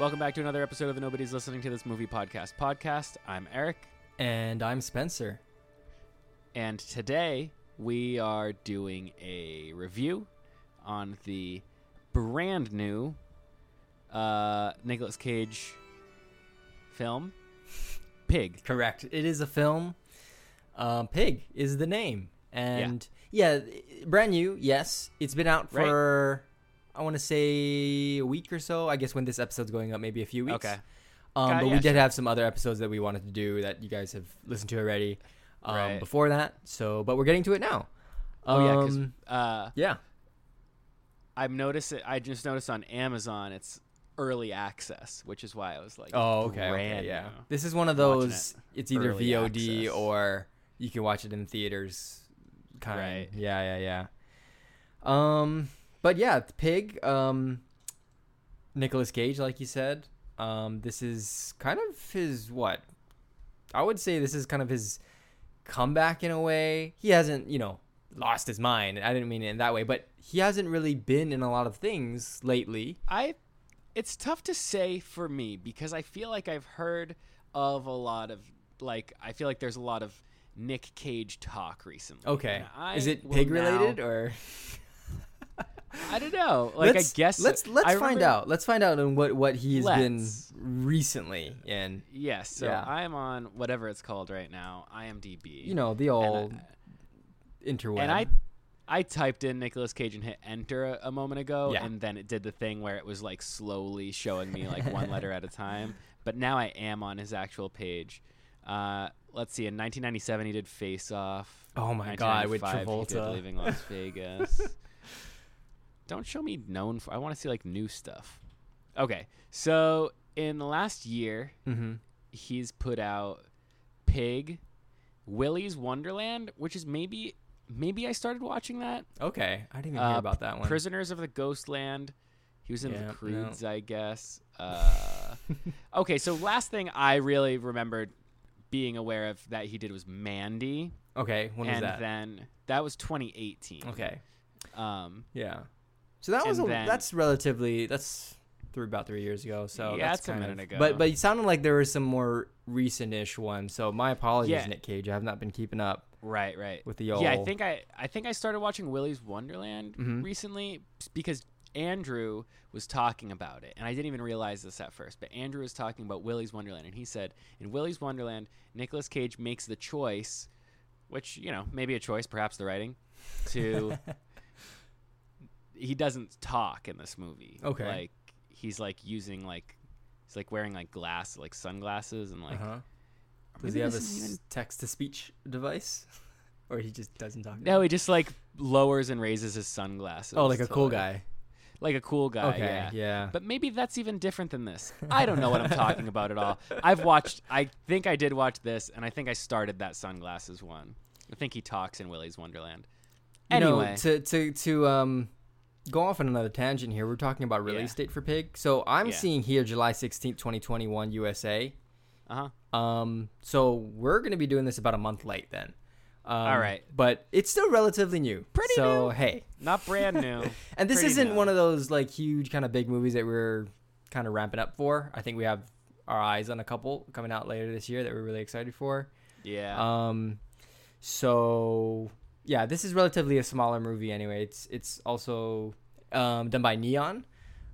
Welcome back to another episode of the Nobody's Listening to This Movie Podcast podcast. I'm Eric, And I'm Spencer. and today we are doing a review on the brand new uh, Nicolas Cage film, Pig. Correct. It is a film. Um, Pig is the name. And yeah, brand new, yes. It's been out for, I want to say, a week or so. I guess when this episode's going up, maybe a few weeks. Okay. Um, but yeah, we did sure. have some other episodes that we wanted to do that you guys have listened to already um, Right. before that. So, but we're getting to it now. Oh yeah, Um, uh, yeah. I've noticed it. I just noticed on Amazon it's early access, which is why I was like, Oh, okay. okay yeah. This is one of those. it It's either VOD access. or you can watch it in theaters. Kind. Right. Yeah, yeah, yeah. Um, but yeah, Pig. Um, Nicolas Cage, like you said. Um, this is kind of his what? I would say this is kind of his comeback in a way. He hasn't, you know, lost his mind. I didn't mean it in that way, but he hasn't really been in a lot of things lately. I it's tough to say for me because I feel like I've heard of a lot of like I feel like there's a lot of Nick Cage talk recently. Okay. Is it pig now- related or? I don't know. Like let's, I guess let's let's I find remember- out. Let's find out on what what he's been recently in. Yes, so Yeah. I'm on whatever it's called right now, IMDb. You know the and, old I- interweb. and I I typed in Nicolas Cage and hit enter a, a moment ago, Yeah. and then it did the thing where it was like slowly showing me like one letter at a time. But now I am on his actual page. Uh, let's see. In 1997, he did Face Off. Oh my God, with 1995, he did Travolta. Leaving Las Vegas. Don't show me known for. I want to see like new stuff. Okay, so in the last year, hmm he's put out Pig, Willy's Wonderland, which is maybe maybe I started watching that. Okay, I didn't even Uh, hear about that one. Prisoners of the Ghostland. He was in the no. I guess. Uh, okay, so last thing I really remembered being aware of that he did was Mandy, okay, when was and that? then that was 2018. okay, Um, yeah. So that was a, then- that's relatively that's through about three years ago. So Yeah, that's that's a minute of- ago. But but it sounded like there were some more recent-ish ones. So my apologies, Yeah. Nick Cage. I have not been keeping up right, right. with the old. Yeah, I think I I think I started watching Willy's Wonderland Mhm. recently because Andrew was talking about it, and I didn't even realize this at first. But Andrew was talking about Willy's Wonderland, and he said in Willy's Wonderland, Nicolas Cage makes the choice, which you know maybe a choice, perhaps the writing, to he doesn't talk in this movie. Okay. like he's like using like he's like wearing like glass like sunglasses and like. uh-huh. Does he have a even- text to speech device, or he just doesn't talk? No, he just like lowers and raises his sunglasses. Oh, like a cool like- guy. Like a cool guy. okay, Yeah. yeah. But maybe that's even different than this. I don't know what I'm talking about at all. I've watched. I think I did watch this, and I think I started that sunglasses one. I think he talks in Willy's Wonderland. You know, Anyway, to to to um go off on another tangent here. We're talking about release Yeah. date for Pig. So I'm Yeah. seeing here July 16th, 2021 USA. uh huh. Um so we're going to be doing this about a month late then. Um, All right. But it's still relatively new. Pretty so, new. hey. Not brand new. And this Pretty isn't new. one of those like huge kind of big movies that we're kind of ramping up for. I think we have our eyes on a couple coming out later this year that we're really excited for. Yeah. Um, so yeah, this is relatively a smaller movie anyway. It's it's also um, done by Neon,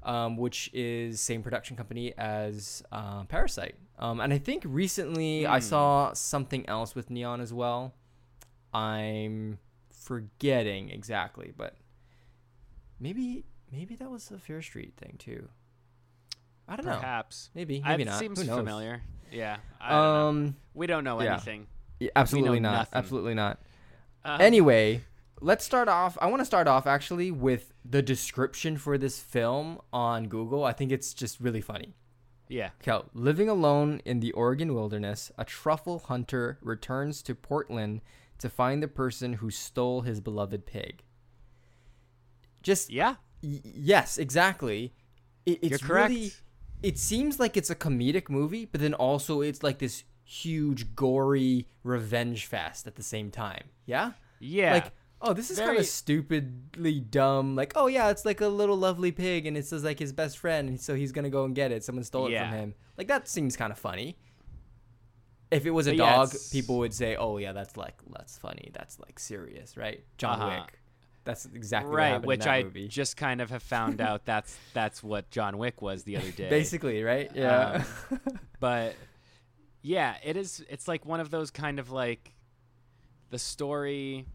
um, which is same production company as uh, Parasite. Um, and I think recently I Hmm. saw something else with Neon as well. I'm forgetting exactly, but maybe maybe that was a Fear Street thing too. I don't know. Perhaps. Maybe maybe it not. seems Who knows? familiar. Yeah. Don't know. Um, We don't know yeah. anything. yeah, absolutely not. nothing. Absolutely not. Uh, anyway, let's start off. I want to start off actually with the description for this film on Google. I think it's just really funny. Yeah. Okay, living alone in the Oregon wilderness, a truffle hunter returns to Portland to find the person who stole his beloved pig. Just Yeah. y- yes, exactly. It, it's You're correct. really. It seems like it's a comedic movie, but then also it's like this huge, gory revenge fest at the same time. Yeah. Yeah. Like oh, this is kind of stupidly dumb. Like, oh yeah, it's like a little lovely pig, and it's just like his best friend, and so he's gonna go and get it. Someone stole it from him. Like that seems kind of funny. If it was a But dog, it's- people would say, "Oh yeah, that's like that's funny. That's like serious, right?" John Uh-huh. Wick. That's exactly what right, which I movie. just kind of have found out that's that's what John Wick was the other day. Basically, right? Yeah. but yeah, it is. It's like one of those kind of like the story.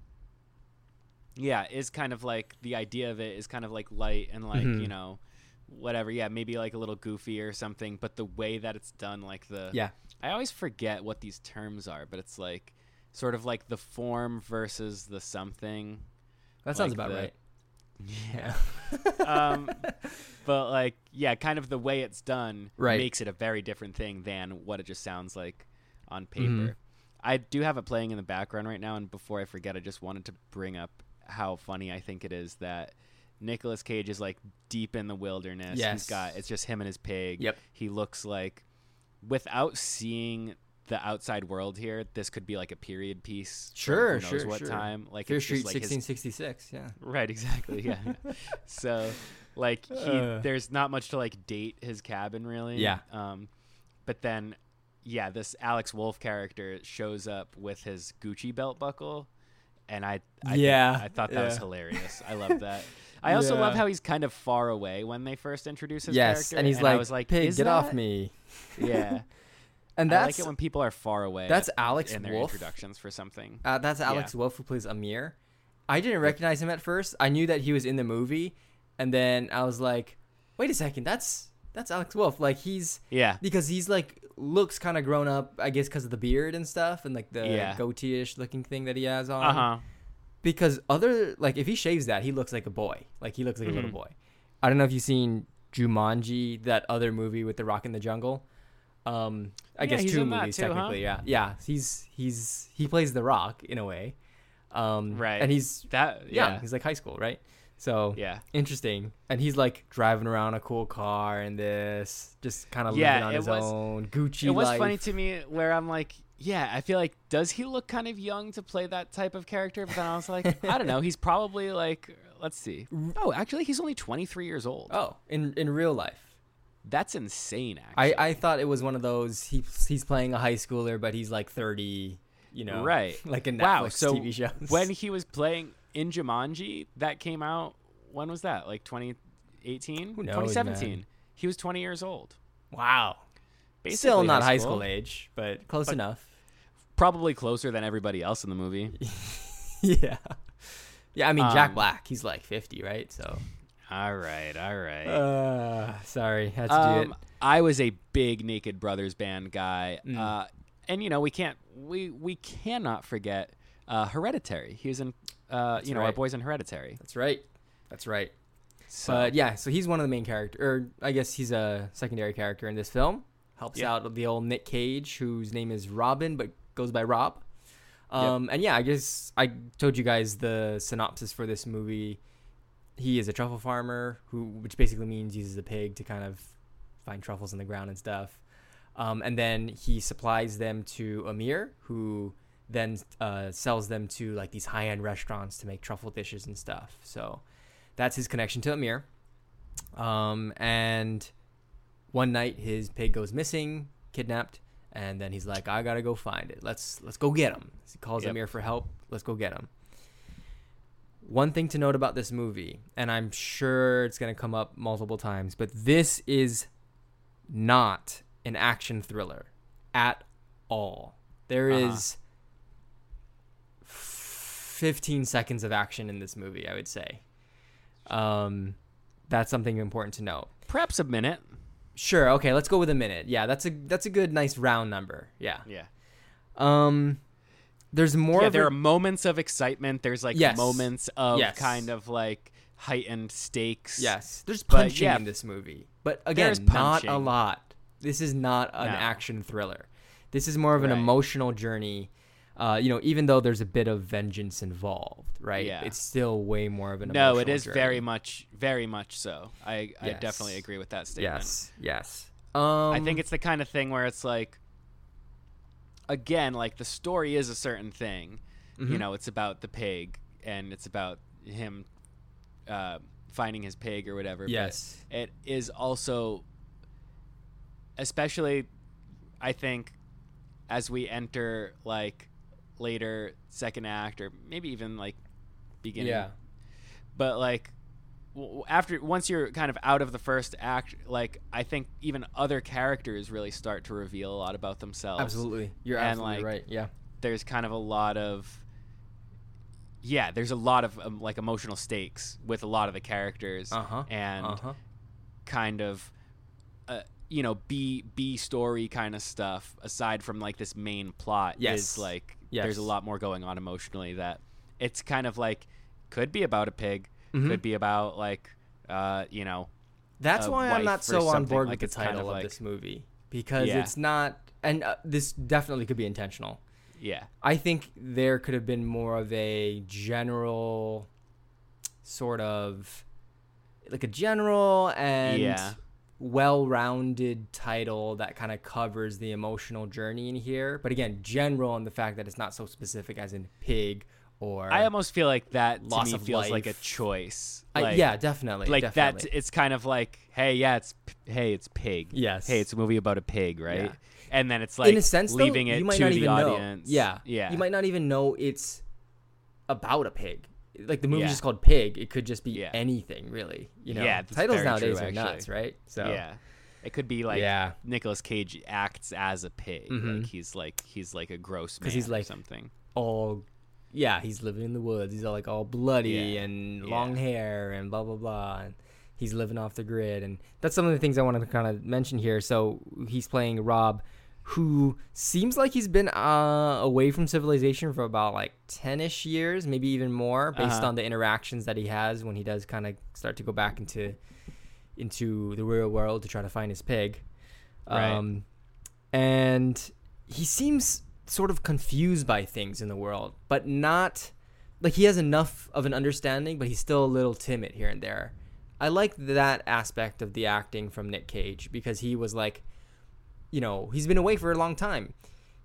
Yeah, is kind of like the idea of it is kind of like light and like Mhm. you know, whatever. Yeah, maybe like a little goofy or something. But the way that it's done, like the yeah. I always forget what these terms are, but it's like sort of like the form versus the something. That sounds like about the- right. Yeah. um, but like, yeah, kind of the way it's done Right. makes it a very different thing than what it just sounds like on paper. Mhm. I do have it playing in the background right now, and before I forget, I just wanted to bring up how funny I think it is that Nicolas Cage is like deep in the wilderness. Yes. He's got it's just him and his pig. Yep. He looks like without seeing the outside world here, this could be like a period piece. Sure, who knows sure, what sure. time. Like just Street like his 1666. Yeah. Right, exactly. Yeah. so, like, he Uh. there's not much to like date his cabin really. Yeah. Um, but then, yeah, this Alex Wolff character shows up with his Gucci belt buckle, and I, I Yeah, I thought that was hilarious. I love that. I also love how he's kind of far away when they first introduce his yes, character, and he's I like, was like, "Pig, "Is get off me." Yeah, And I that's like it when people are far away. that's Alex in their Wolf. introductions for something. Uh, that's Alex Wolff who plays Amir. I didn't recognize him at first. I knew that he was in the movie, and then I was like, "Wait a second, that's that's Alex Wolff." Like he's Yeah, because he's like looks kind of grown up, I guess, because of the beard and stuff, and like the Yeah. goatee-ish looking thing that he has on. uh huh. Because other like if he shaves that, he looks like a boy. Like he looks like a little Mhm. boy. I don't know if you've seen Jumanji, that other movie with the Rock in the Jungle. Um, I Yeah, guess two movies too, huh? technically. Yeah, yeah. He's he's he plays the Rock in a way. Um, Right. And he's That young. yeah, He's like high school, right? So yeah. interesting. And he's like driving around a cool car and this, just kind of Yeah, living on his was- own Gucci it was life. funny to me where I'm like, yeah, I feel like does he look kind of young to play that type of character? But then I was like, I don't know. He's probably like, let's see. Oh, actually, he's only 23 years old. oh, in in real life. That's insane. I, Actually, I thought it was one of those he he's playing a high schooler, but he's like thirty, you know, Right. Like in Netflix wow. So TV shows. when he was playing in Jumanji, that came out. When was that? Like 2018, 2017. man. He was 20 years old. wow, Basically still not high school age, but close But- enough. Probably closer than everybody else in the movie. yeah, yeah. I mean, Jack Um, Black, he's like fifty, right? So, all right, all right. uh, sorry, had to do Um, it. I was a big Naked Brothers band guy, Mm. uh, and you know we can't we we cannot forget uh, Hereditary. He was in uh, you know our boys in Hereditary. That's right. That's right. So But yeah, so he's one of the main characters, or I guess he's a secondary character in this film. Helps Yeah. out the old Nick Cage, whose name is Robin, but goes by Rob. Um, And yeah, I guess I told you guys the synopsis for this movie. He is a truffle farmer, who, which basically means uses a pig to kind of find truffles in the ground and stuff. Um, and then he supplies them to Amir, who then uh, sells them to like these high end restaurants to make truffle dishes and stuff. So that's his connection to Amir. Um, and one night his pig goes missing, kidnapped, and then he's like, "I gotta go find it. Let's let's go get him." He calls Yep. Amir for help. Let's go get him. One thing to note about this movie, and I'm sure it's gonna come up multiple times, but this is not an action thriller at all. There is Uh-huh. 15 seconds of action in this movie, I would say. Um, that's something important to note. perhaps a minute. Sure. Okay. Let's go with a minute. Yeah, that's a that's a good, nice round number. Yeah. Yeah. Um, there's more. yeah, there a- are moments of excitement. There's like Yes. moments of Yes. kind of like heightened stakes. yes. There's but punching yeah, in this movie, but again, there's not a punching. lot. This is not an No. action thriller. This is more of an Right. emotional journey. Uh, you know, even though there's a bit of vengeance involved, right? Yeah. It's still way more of an No, It is journey. very much, very much so. I, I definitely agree with that statement. Yes. Yes. Um, I think it's the kind of thing where it's like, again, like the story is a certain thing. You Mhm. know, it's about the pig, and it's about him uh, finding his pig or whatever. but Yes. it is also, especially, I think, as we enter like later second act or maybe even like beginning Yeah. but like after once you're kind of out of the first act like i think even other characters really start to reveal a lot about themselves Absolutely. You're And, absolutely like, right. Yeah. there's kind of a lot of yeah there's a lot of um, like emotional stakes with a lot of the characters Uh-huh. and Uh-huh. kind of uh, you know b b story kind of stuff aside from like this main plot Yes. is like Yes. there's a lot more going on emotionally that it's kind of like could be about a pig Mhm. could be about like uh you know That's why I'm not so on board like with the it's kind title of of, like- this movie because Yeah. it's not, and uh, this definitely could be intentional. yeah I think there could have been more of a general sort of like a general and Yeah. Well-rounded title that kind of covers the emotional journey in here. But again, general in the fact that it's not so specific as in pig or i almost feel like that to me of feels like a life. choice I- yeah, definitely. like definitely. that it's kind of like hey yeah it's hey it's pig Yes. hey it's a movie about a pig right Yeah. and then it's like in a sense, though, leaving it you might to not the even audience know. Yeah, yeah You might not even know it's about a pig. Like the movie's Yeah. just called Pig. It could just be Yeah. anything, really. You know, Yeah, titles nowadays true, are nuts, right? So yeah it could be like yeah, Nicolas Cage acts as a pig Mhm. like he's like he's like a gross man he's or like- something all yeah, he's living in the woods. He's all like all bloody Yeah. and long hair and blah blah blah. And he's living off the grid, and that's some of the things I wanted to kind of mention here. So he's playing Rob, who seems like he's been uh, away from civilization for about like ten-ish years, maybe even more, based Uh-huh. on the interactions that he has when he does kind of start to go back into into the real world to try to find his pig. Right. Um, and he seems sort of confused by things in the world, but not like he has enough of an understanding, but he's still a little timid here and there. I like that aspect of the acting from Nick Cage because he was like, you know, he's been away for a long time.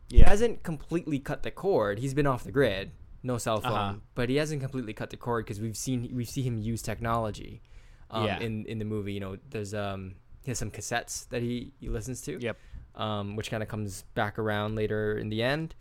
He yeah hasn't completely cut the cord. He's been off the grid, no cell phone, Uh-huh. but he hasn't completely cut the cord because we've seen we see him use technology. Um, Yeah. In in the movie, you know, there's um he has some cassettes that he he listens to yep um, which kind of comes back around later in the end.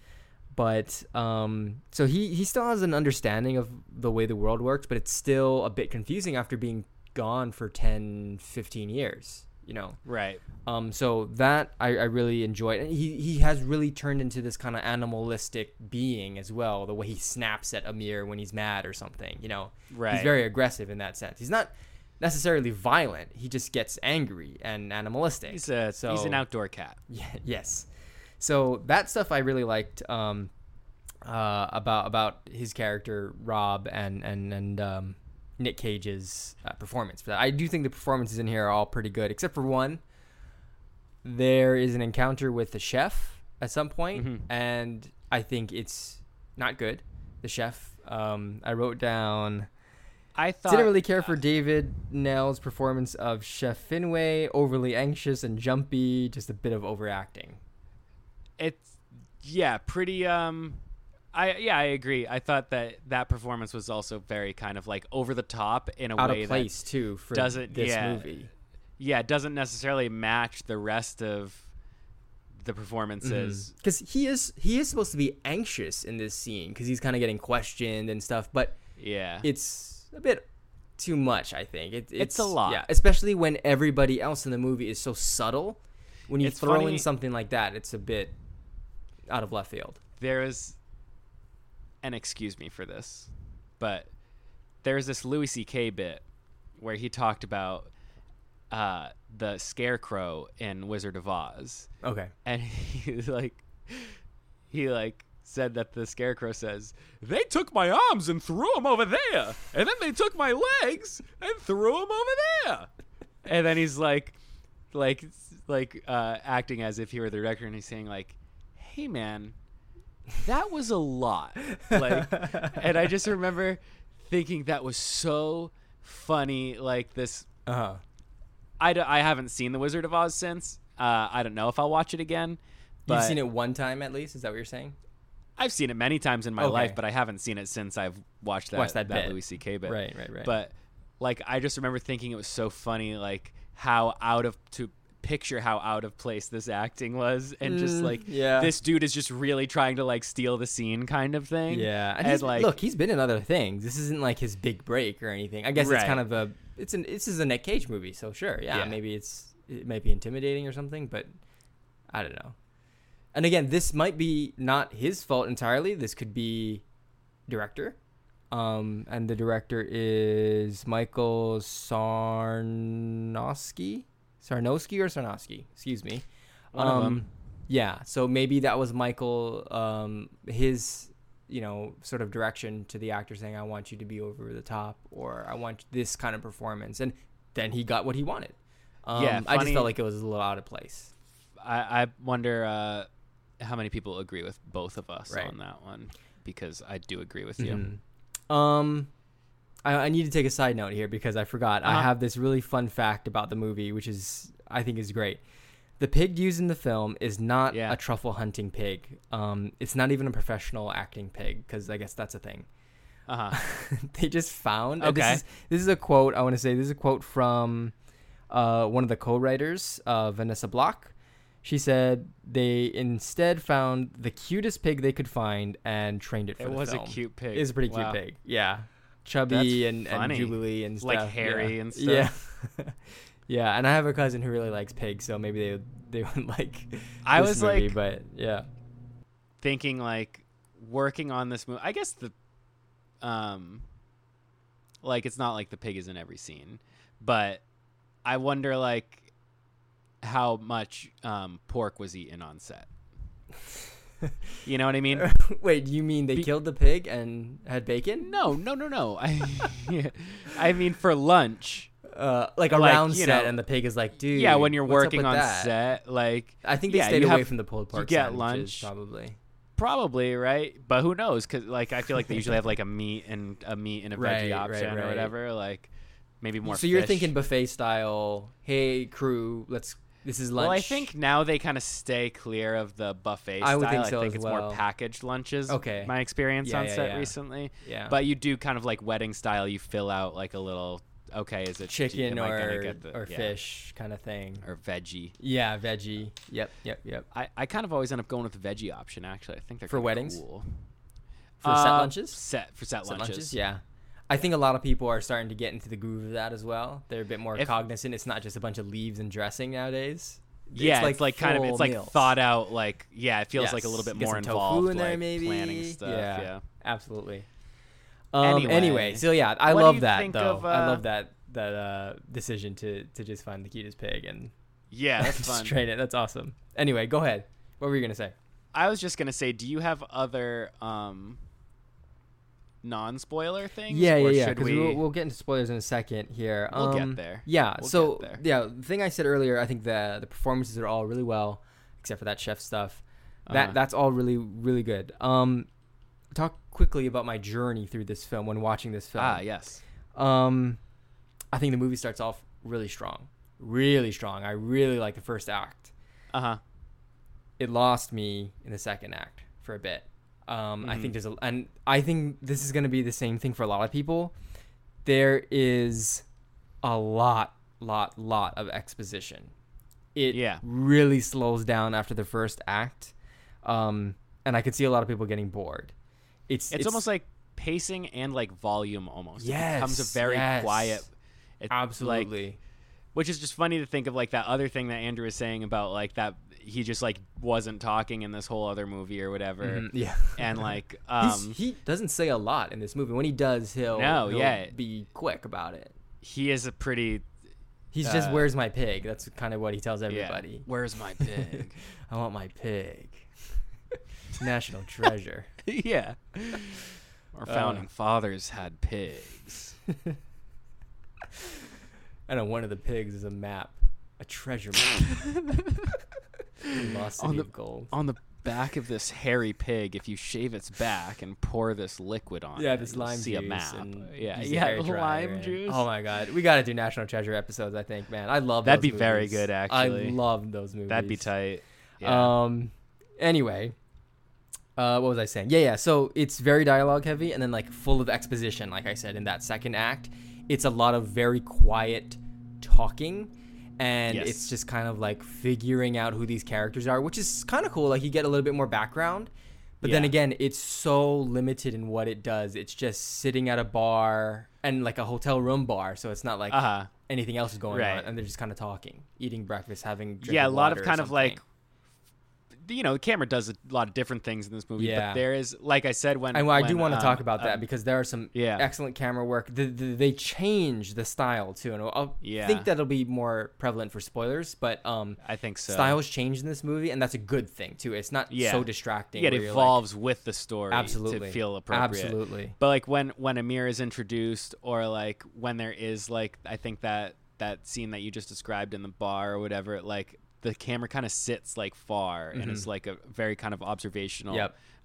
But um, so he he still has an understanding of the way the world works, but it's still a bit confusing after being gone for 10, 15 years. You know, right um, so that I, I really enjoyed. And he he has really turned into this kind of animalistic being as well. The way he snaps at Amir when he's mad or something. You know, right he's very aggressive in that sense. He's not necessarily violent. He just gets angry and animalistic. he's a he's an outdoor cat yeah, yes. So that stuff I really liked um, uh, about about his character Rob and and and um, Nick Cage's uh, performance. But I do think the performances in here are all pretty good, except for one. There is an encounter with the chef at some point, Mhm. and I think it's not good. The chef. Um, I wrote down. I thought Didn't really care for David Knell's performance of Chef Finway. Overly anxious and jumpy, just a bit of overacting. it's yeah pretty um I yeah I agree I thought that that performance was also very kind of like over the top in a Out way of place too for doesn't- this yeah. movie. yeah it doesn't necessarily match the rest of the performances mm-hmm. Because he is he is supposed to be anxious in this scene because he's kind of getting questioned and stuff, but yeah it's a bit too much. I think it, it's, a lot. Yeah, especially when everybody else in the movie is so subtle. When you It's throw funny- in something like that, it's a bit out of left field. there is and excuse me for this but there's this louis ck bit where he talked about uh, the scarecrow in wizard of oz. Okay. and he like he like said that the scarecrow says they took my arms and threw them over there. And then they took my legs and threw them over there. And then he's like like like uh acting as if he were the director and he's saying like hey man that was a lot like and i just remember thinking that was so funny like this Uh huh. I, d- I haven't seen the wizard of oz since uh, i don't know if i'll watch it again but You've seen it one time at least. Is that what you're saying? I've seen it many times in my Okay. life, but I haven't seen it since I've watched that Watched that that, bit. Louis C.K. bit. Right, right, right. But like, I just remember thinking it was so funny, like how out of to picture how out of place this acting was, and just Mm, like yeah. this dude is just really trying to like steal the scene, kind of thing. Yeah, and, and, he's, like look, he's been in other things. This isn't like his big break or anything. I guess it's kind of a it's an this is a Nick Cage movie, so sure, yeah, Yeah. maybe it's it might be intimidating or something, but I don't know. And again, this might be not his fault entirely. This could be director, um, and the director is Michael Sarnowski, Sarnowski or Sarnowski, excuse me. One of 'em. Yeah, so maybe that was Michael, um, his, you know, sort of direction to the actor saying, "I want you to be over the top," or "I want this kind of performance," and then he got what he wanted. Um, Yeah, I just felt like it was a little out of place. I, I wonder uh, how many people agree with both of us Right. on that one because I do agree with you. Mhm. Um, I, I need to take a side note here because I forgot. I Uh-huh. have this really fun fact about the movie, which is I think is great. The pig used in the film is not Yeah. a truffle hunting pig. Um, it's not even a professional acting pig because I guess that's a thing. Uh huh. they just found. Okay. This is, this is a quote. I want to say this is a quote from uh, one of the co-writers, uh, Vanessa Block. She said they instead found the cutest pig they could find and trained it for It the was a cute pig. It was a pretty Wow. cute pig. Yeah, chubby That's and, and jubilee and stuff. Like yeah. hairy and Yeah. stuff. yeah, yeah, and I have a cousin who really likes pigs, so maybe they they would like. I was movie, like but yeah, thinking like working on this movie. I guess the um like it's not like the pig is in every scene, but I wonder like how much um pork was eaten on set. You know what I mean? wait, you mean they Be- killed the pig and had bacon? No, no, no, no. I I mean for lunch. uh, like Like, around you set, know, and the pig is like, dude. yeah, when you're working on that?" set, like I think they yeah, stayed away have- from the pulled pork get sandwiches, lunch. probably. Probably right, but who knows? Because like I feel like they usually have like a meat and a meat and a Right, veggie right, option or whatever. Like maybe more. so you're thinking buffet style? Hey, crew, let's. This is lunch. Well, I think now they kind of stay clear of the buffet style. I would think so I think as it's well. more packaged lunches. Okay. my experience Yeah, on yeah, set yeah. recently. Yeah. But you do kind of like wedding style. You fill out like a little. Okay, is it chicken or the- or fish kind of thing. or veggie? Yeah, veggie. Yep, yep, yep. I, I kind of always end up going with the veggie option. Actually, I think they're For weddings? Cool. For set Uh, lunches? Set for set, Set lunches. Yeah. I think a lot of people are starting to get into the groove of that as well. They're a bit more If- cognizant. It's not just a bunch of leaves and dressing nowadays. Yeah, it's like, kind of it's like meals. thought out. Like yeah, it feels like a little bit more involved. in there, like, maybe. planning stuff. Yeah. Yeah. Absolutely. Um, anyway. Anyway, so yeah, I love that though. of, I uh, love that that uh, decision to to just find the cutest pig and Yeah, that's fun. train it. That's awesome. Anyway, go ahead. What were you gonna say? I was just gonna say, do you have other um non-spoiler things? Yeah, yeah, yeah. Because we? we... will we'll get into spoilers in a second here. We'll get Um, there. Yeah. We'll so there. yeah, the thing I said earlier, I think the the performances are all really well, except for that chef stuff. That Uh-huh. that's all really really good. Um, talk quickly about my journey through this film when watching this film. ah, yes. Um, I think the movie starts off really strong, really strong. I really like the first act. Uh huh. It lost me in the second act for a bit. Um, I Mhm. think there's a, and I think this is going to be the same thing for a lot of people. There is a lot, lot, lot of exposition. It Yeah. really slows down after the first act, um, and I could see a lot of people getting bored. It's It's, almost like pacing and like volume almost. it becomes a very yes. quiet. It's Like, absolutely which is just funny to think of like that other thing that Andrew was saying about like that he just like wasn't talking in this whole other movie or whatever. Mhm, yeah. And like um he doesn't say a lot in this movie. When he does, he'll, No, he'll yeah. be quick about it. he is a pretty He's just, Uh, "Where's my pig?" That's kind of what he tells yeah. everybody. Where's my pig? I want my pig. National treasure. yeah. Our Uh. founding fathers had pigs. I know one of the pigs is a map, a treasure map. Lost On the- of gold. On the back of this hairy pig, if you shave its back and pour this liquid on Yeah, it, this you'll lime see juice a map. and yeah, yeah, hair the dryer lime and- juice. Oh my god, we got to do National Treasure episodes. I think, man, I love. That'd those be very good, actually. I love those movies. That'd be tight. Yeah. Um. Anyway, uh, what was I saying? Yeah, yeah. So it's very dialogue heavy and then like full of exposition. Like I said in that second act, it's a lot of very quiet talking, and Yes. it's just kind of like figuring out who these characters are, which is kind of cool. Like you get a little bit more background, but then again, it's so limited in what it does. It's just sitting at a bar and like a hotel room bar, so it's not like Uh huh. anything else is going Right. on, and they're just kind of talking, eating breakfast, having Yeah, a lot of kind of like. You know, the camera does a lot of different things in this movie. Yeah. But there is, like I said, when I, I do want to um, talk about that um, because there are some yeah. excellent camera work. The, the, they change the style too, and I'll Yeah. think that'll be more prevalent for spoilers. But um, I think so. styles change in this movie, and that's a good thing too. It's not Yeah. so distracting. Yeah, it you're like- evolves with the story absolutely to feel appropriate. Absolutely. But like when when Amir is introduced, or like when there is like I think that that scene that you just described in the bar or whatever, like the camera kind of sits like far and it's like a very kind of observational. Mm-hmm.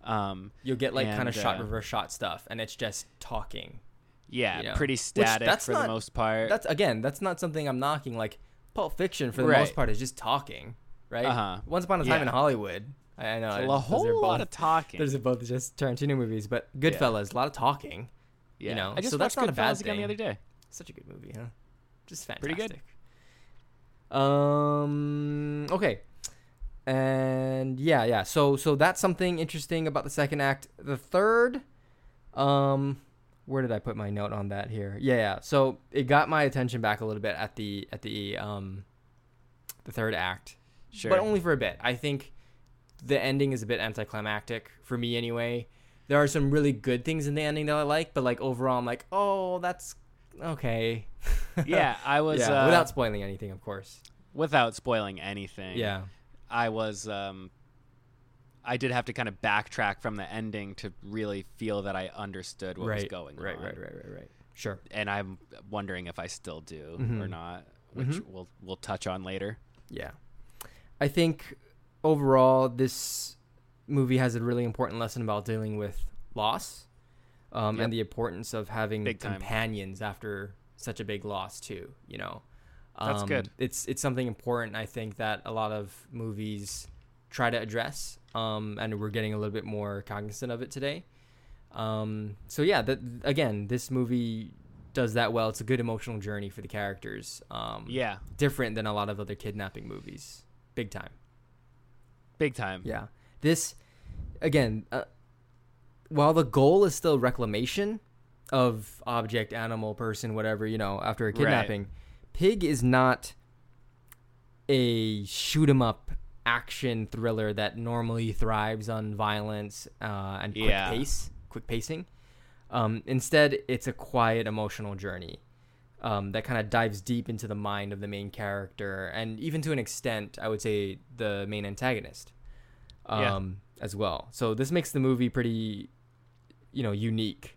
Yep. Um, You'll get like kind of shot uh, reverse shot stuff, and it's just talking. yeah, You know, pretty which static that's for not- the most part. That's again, that's not something I'm knocking. Like Pulp Fiction, for the Right. most part, is just talking, right? Uh-huh. Once Upon a Time Yeah. in Hollywood. I, know a those are whole lot of talking. Those are both just Tarantino movies, but Goodfellas, a lot of talking. yeah. know, I just so that's watched not a bad Goodfellas again the other day. Such a good movie, huh? Just fantastic. Pretty good. Um. Okay. And yeah, yeah. So so that's something interesting about the second act. The third, um, where did I put my note on that here? Yeah, yeah. So it got my attention back a little bit at the at the um, the third act, Sure. but only for a bit. I think the ending is a bit anticlimactic for me anyway. There are some really good things in the ending that I like, but like overall, I'm like, oh, that's okay. yeah, I was yeah, uh, without spoiling anything, of course. without spoiling anything. Yeah. I was um I did have to kind of backtrack from the ending to really feel that I understood what was going right, on. right, right, right, right. right. Sure. And I'm wondering if I still do or Mhm. not, which Mhm. we'll we'll touch on later. Yeah. I think overall this movie has a really important lesson about dealing with loss um, Yep. and the importance of having Big time. companions after such a big loss too, you know. That's Um, good. It's it's something important I think that a lot of movies try to address um, and we're getting a little bit more cognizant of it today. Um, so yeah, that again, this movie does that well. It's a good emotional journey for the characters. Um, Yeah, different than a lot of other kidnapping movies. Big time. big time. Yeah. This, again, uh, while the goal is still reclamation of object, animal, person, whatever, you know, after a Right. kidnapping, Pig is not a shoot 'em up action thriller that normally thrives on violence uh, and quick Yeah. pace, quick pacing. Um, instead, it's a quiet emotional journey um, that kind of dives deep into the mind of the main character, and even to an extent, I would say the main antagonist Yeah. um, as well. So this makes the movie pretty, you know, unique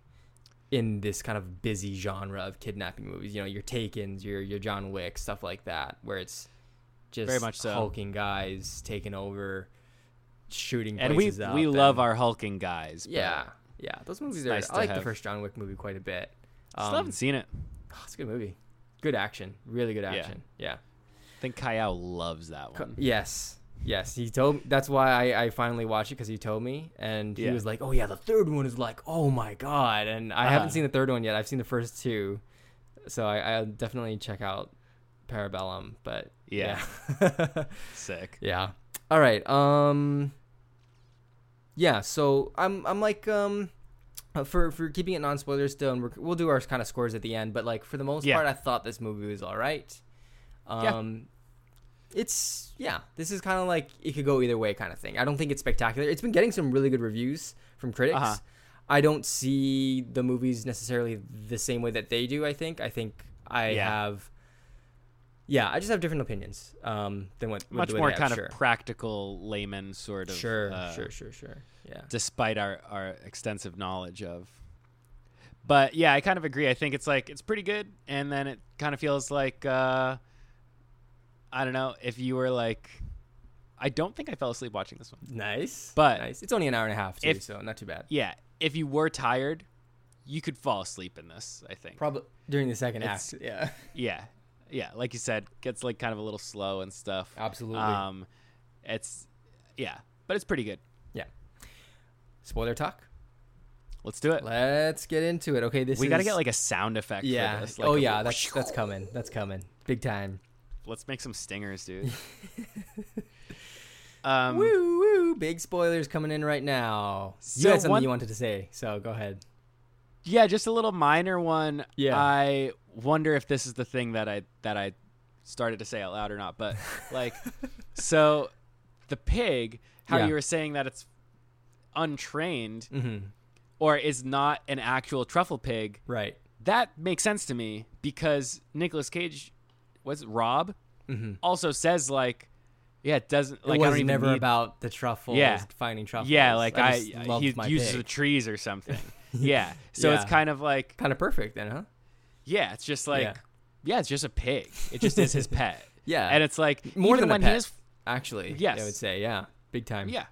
in this kind of busy genre of kidnapping movies. You know, your Taken's, your your John Wick, stuff like that, where it's just Very much so. hulking guys taking over, shooting And we up. we love and- our hulking guys. yeah, yeah. Those movies are. nice I like the first John Wick movie quite a bit. I still Um, haven't seen it. oh, it's a good movie. Good action, really good action. Yeah. I think Kyle loves that one. Yes. Yes, he told. That's why I, I finally watched it because he told me, and he Yeah. was like, "Oh yeah, the third one is like, oh my god!" And I haven't Uh-huh. seen the third one yet. I've seen the first two, so I, I'll definitely check out Parabellum. But Yeah. yeah, Sick. yeah. All right. Um. Yeah. So I'm I'm like um. uh, For, for keeping it non spoiler still, and we're, we'll do our kind of scores at the end. But like for the most Yeah. part, I thought this movie was all right. Yeah. Um, it's yeah. This is kind of like it could go either way kind of thing. I don't think it's spectacular. It's been getting some really good reviews from critics. Uh-huh. I don't see the movies necessarily the same way that they do. I think. I think I Yeah. have. Yeah, I just have different opinions um, than what Much more have, kind sure. of practical layman sort of. Sure, uh, sure, sure, sure. Yeah. despite our, our extensive knowledge of. But yeah, I kind of agree. I think it's like it's pretty good, and then it kind of feels like uh, I don't know if you were like, I don't think I fell asleep watching this one. Nice. But nice. It's only an hour and a half too, if- so not too bad. Yeah, if you were tired, you could fall asleep in this. I think. Probably during the second It's- act. Yeah. Yeah, yeah, like you said, gets like kind of a little slow and stuff. Absolutely. Um, it's yeah, but it's pretty good. Yeah. Spoiler talk. Let's do it. Let's get into it. Okay, this we is, got to get like a sound effect yeah. for this. Like oh yeah, that's that's coming. That's coming. Big time. Let's make some stingers, dude. um, woo woo! Big spoilers coming in right now. you had something one- you wanted to say, so go ahead. Yeah, just a little minor one. Yeah. I wonder if this is the thing that I that I started to say out loud or not. But like, so the pig, how Yeah. you were saying that it's untrained Mm-hmm. or is not an actual truffle pig, Right. that makes sense to me because Nicolas Cage was it Rob Mm-hmm. also says like, yeah, it doesn't like it I was don't even never need- about the truffles. Yeah. Finding truffles. Yeah, like I, just loved he uses the trees or something. yeah, so it's kind of like kind of perfect then, huh? yeah, it's just like Yeah. yeah. it's just a pig. It just is his pet. Yeah. and it's like More than when pet. he is Actually, Yes. I would say, yeah, big time. yeah,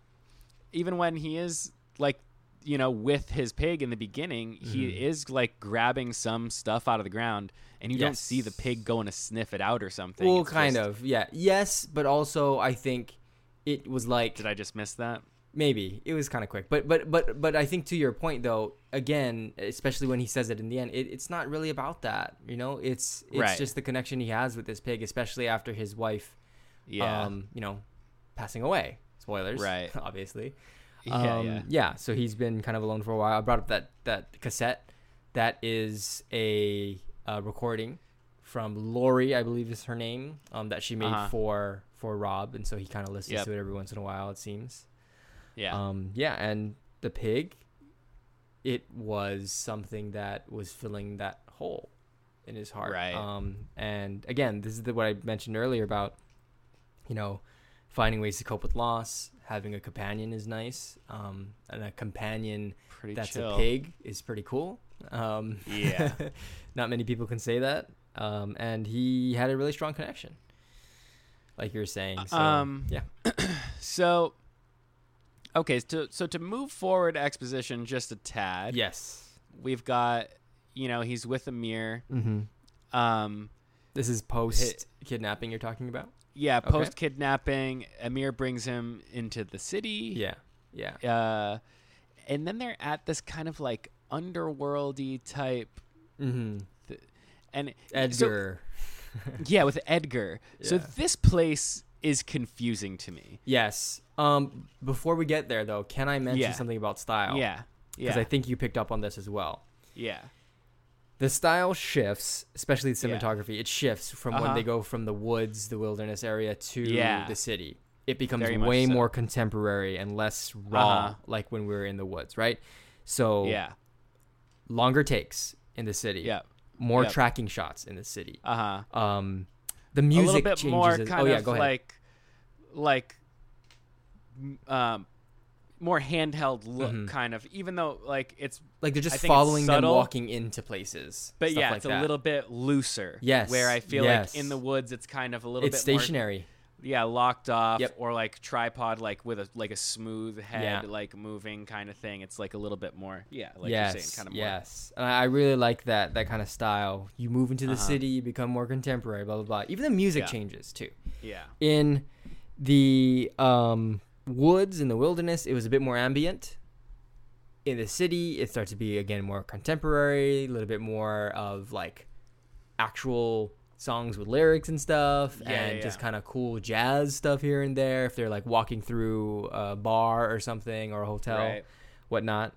even when he is like you know with his pig in the beginning, he Mm-hmm. is like grabbing some stuff out of the ground, and you don't see the pig going to sniff it out or something. Well, It's kind just- of, yeah. Yes, but also I think it was like Did I just miss that? maybe it was kind of quick, but but but but I think to your point though, again, especially when he says it in the end, it, it's not really about that. You know, it's it's Right. just the connection he has with this pig, especially after his wife, Yeah, um, you know, passing away. Spoilers, Right. Obviously. Yeah, Um, yeah. So he's been kind of alone for a while. I brought up that that cassette. That is a, uh recording from Lori, I believe is her name, um, that she made Uh-huh. for for Rob, and so he kind of listens Yep. to it every once in a while. It seems. Yeah, Um, yeah, and the pig, it was something that was filling that hole in his heart. Right. Um, and again, this is the, what I mentioned earlier about, you know, finding ways to cope with loss. Having a companion is nice. Um, and a companion pretty that's chill. a pig is pretty cool. Um, Yeah. not many people can say that. Um, and he had a really strong connection, like you were saying. So, Um, yeah. So, okay, so so to move forward exposition just a tad, Yes. we've got, you know, he's with Amir. Mm-hmm. Um, This is post kidnapping you're talking about. Yeah, Okay. post kidnapping, Amir brings him into the city. Yeah. Yeah. Uh, and then they're at this kind of like underworldy type, Mm-hmm. and so- Edgar. yeah, with Edgar. So this place is confusing to me. yes. Um. Before we get there, though, can I mention Yeah. something about style? Yeah, Because yeah, I think you picked up on this as well. yeah, The style shifts, especially the Yeah. cinematography. It shifts from when Uh-huh. they go from the woods, the wilderness area, to Yeah. the city. It becomes Very way so. more contemporary and less raw, Uh-huh. like when we were in the woods, right? So yeah, longer takes in the city. yeah. More Yep. tracking shots in the city. Uh huh. Um, the a music little bit changes. more as- kind oh yeah, of go ahead. like like um more handheld look Mhm. kind of even though like it's like they're just following them walking into places. but yeah like it's a little bit looser Yes, where i feel yes. like in the woods it's kind of a little It's bit more stationary. yeah locked off Yep. or like tripod like with a like a smooth head Yeah. like moving kind of thing it's like a little bit more yeah like yes, you're saying kind of more yes. And I I really like that that kind of style. You move into the Uh-huh. city, you become more contemporary, blah blah blah. Even the music Yeah. changes too. yeah In the um, woods in the wilderness, it was a bit more ambient. In the city, it starts to be again more contemporary, a little bit more of like actual songs with lyrics and stuff, Yeah, and yeah, just kind of cool jazz stuff here and there. If they're like walking through a bar or something or a hotel, right whatnot.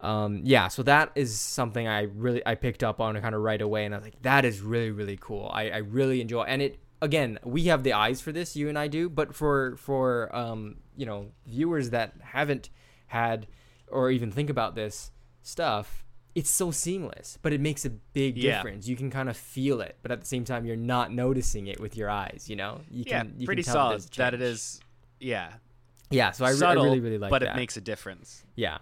Um, yeah, so that is something I really I picked up on kind of right away, and I was like, that is really really cool. I, I really enjoy, and it again we have the eyes for this, you and I do, but for for um, you know viewers that haven't had or even think about this stuff, it's so seamless, but it makes a big Yeah. difference. You can kind of feel it, but at the same time, you're not noticing it with your eyes. You know, you yeah can, you pretty can tell solid that it is. yeah Yeah, so I, re- I really really like that. but that. it makes a difference Yeah.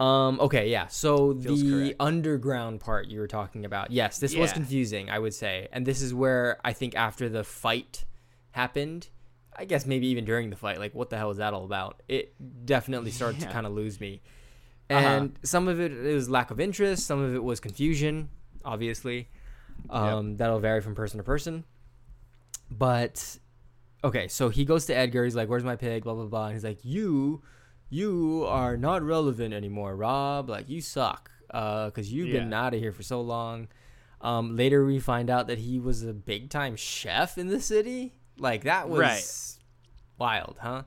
Um, okay, yeah. So Feels the correct. underground part you were talking about. Yes, this was confusing, I would say. And this is where I think after the fight happened, I guess maybe even during the fight, like what the hell is that all about? It definitely started to kind of lose me. Uh-huh. And some of it, it was lack of interest, some of it was confusion, obviously. Um, that'll vary from person to person. But okay, so he goes to Edgar. He's like, "Where's my pig?" Blah blah blah. And he's like, "You you are not relevant anymore, Rob. Like you suck, uh, because you've been out of here for so long. Um, later we find out that he was a big time chef in the city. Like that was Right. wild, huh?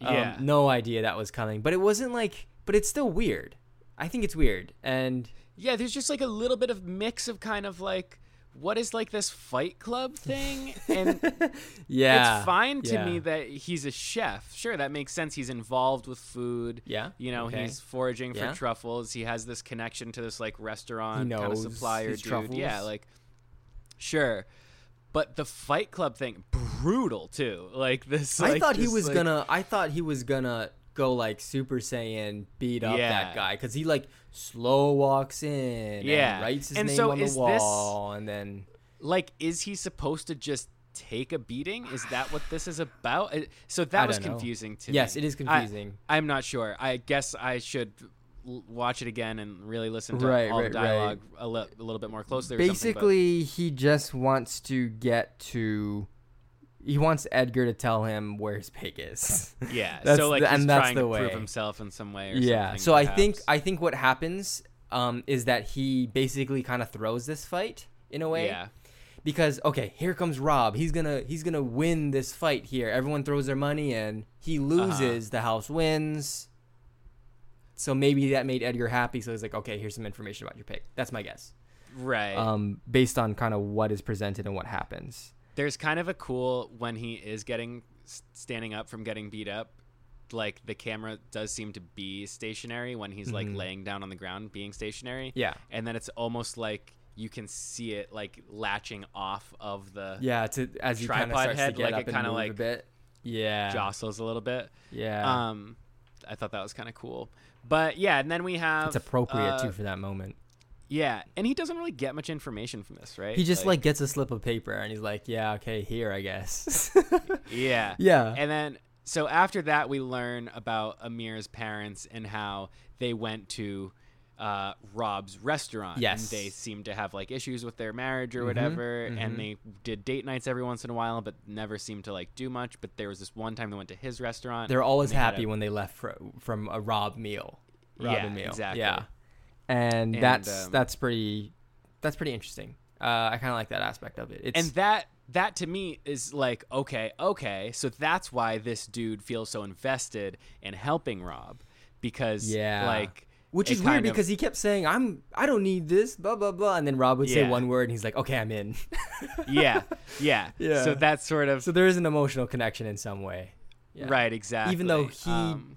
Um, Yeah. no idea that was coming, but it wasn't like. But it's still weird. I think it's weird, and Yeah, there's just like a little bit of mix of kind of like what is like this fight club thing and yeah, it's fine to yeah. me that he's a chef. Sure, that makes sense. He's involved with food. Yeah, You know, okay. he's foraging for Yeah. truffles. He has this connection to this like restaurant kind of supplier dude. Yeah, like sure. But the Fight Club thing, brutal too. Like this. I like, thought he was like- gonna. I thought he was gonna go like Super Saiyan, beat up Yeah. that guy because he like slow walks in, Yeah. and writes his And name so on the is this- wall, and then like is he supposed to just take a beating is that what this is about so that was don't know. confusing to yes, me Yes, it is confusing. i'm not sure i guess i should l- watch it again and really listen to Right, all right, the right. dialogue a, li- a little bit more closely Basically, he just wants to get to. He wants Edgar to tell him where his pig is. yeah That's so like the- he's and that's trying the to prove way. himself in some way or yeah. So I think. I think what happens um, is that he basically kind of throws this fight in a way. yeah because okay here comes rob he's gonna he's gonna win this fight here everyone throws their money in he Uh-huh. loses the house wins so maybe that made edgar happy so he's like okay here's some information about your pig that's my guess right um based on kind of what is presented and what happens there's kind of a cool when he is getting standing up from getting beat up like the camera does seem to be stationary when he's like Mhm. laying down on the ground being stationary. Yeah. And then it's almost like you can see it like latching off of the yeah to as you Tripod starts head, to get like up it kinda move a like bit. Yeah. jostles a little bit. Yeah. Um i thought that was kind of cool. But yeah and then we have it's appropriate uh, too for that moment yeah and he doesn't really get much information from this right he just like gets a slip of paper and he's like yeah okay here i guess yeah yeah And then, so after that, we learn about Amir's parents and how they went to uh, Rob's restaurant. Yes. And they seemed to have like issues with their marriage or Mhm, whatever. mhm. And they did date nights every once in a while, but never seemed to like do much. But there was this one time they went to his restaurant. They're always they happy a- when they left fr- from a Rob meal. Robin Yeah, meal. exactly. Yeah, and, And, that's um, that's pretty that's pretty interesting. Uh, I kind of like that aspect of it. It's and that that to me is like okay okay so that's why this dude feels so invested in helping rob because Yeah. like which is weird of- because he kept saying I'm I don't need this blah blah blah, and then Rob would say one word and he's like okay I'm in. yeah yeah Yeah. so that's sort of so there is an emotional connection in some way. Yeah. right exactly Even though he- um,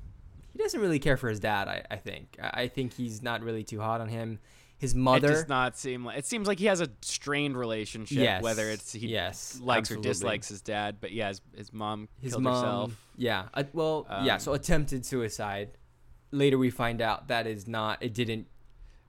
He doesn't really care for his dad. I, I think. I think he's not really too hot on him. His mother it does not seem like it seems like he has a strained relationship yes. whether it's he yes likes absolutely. or dislikes his dad but yeah his, his mom his killed mom herself yeah uh, well yeah Um, so attempted suicide later we find out that is not it didn't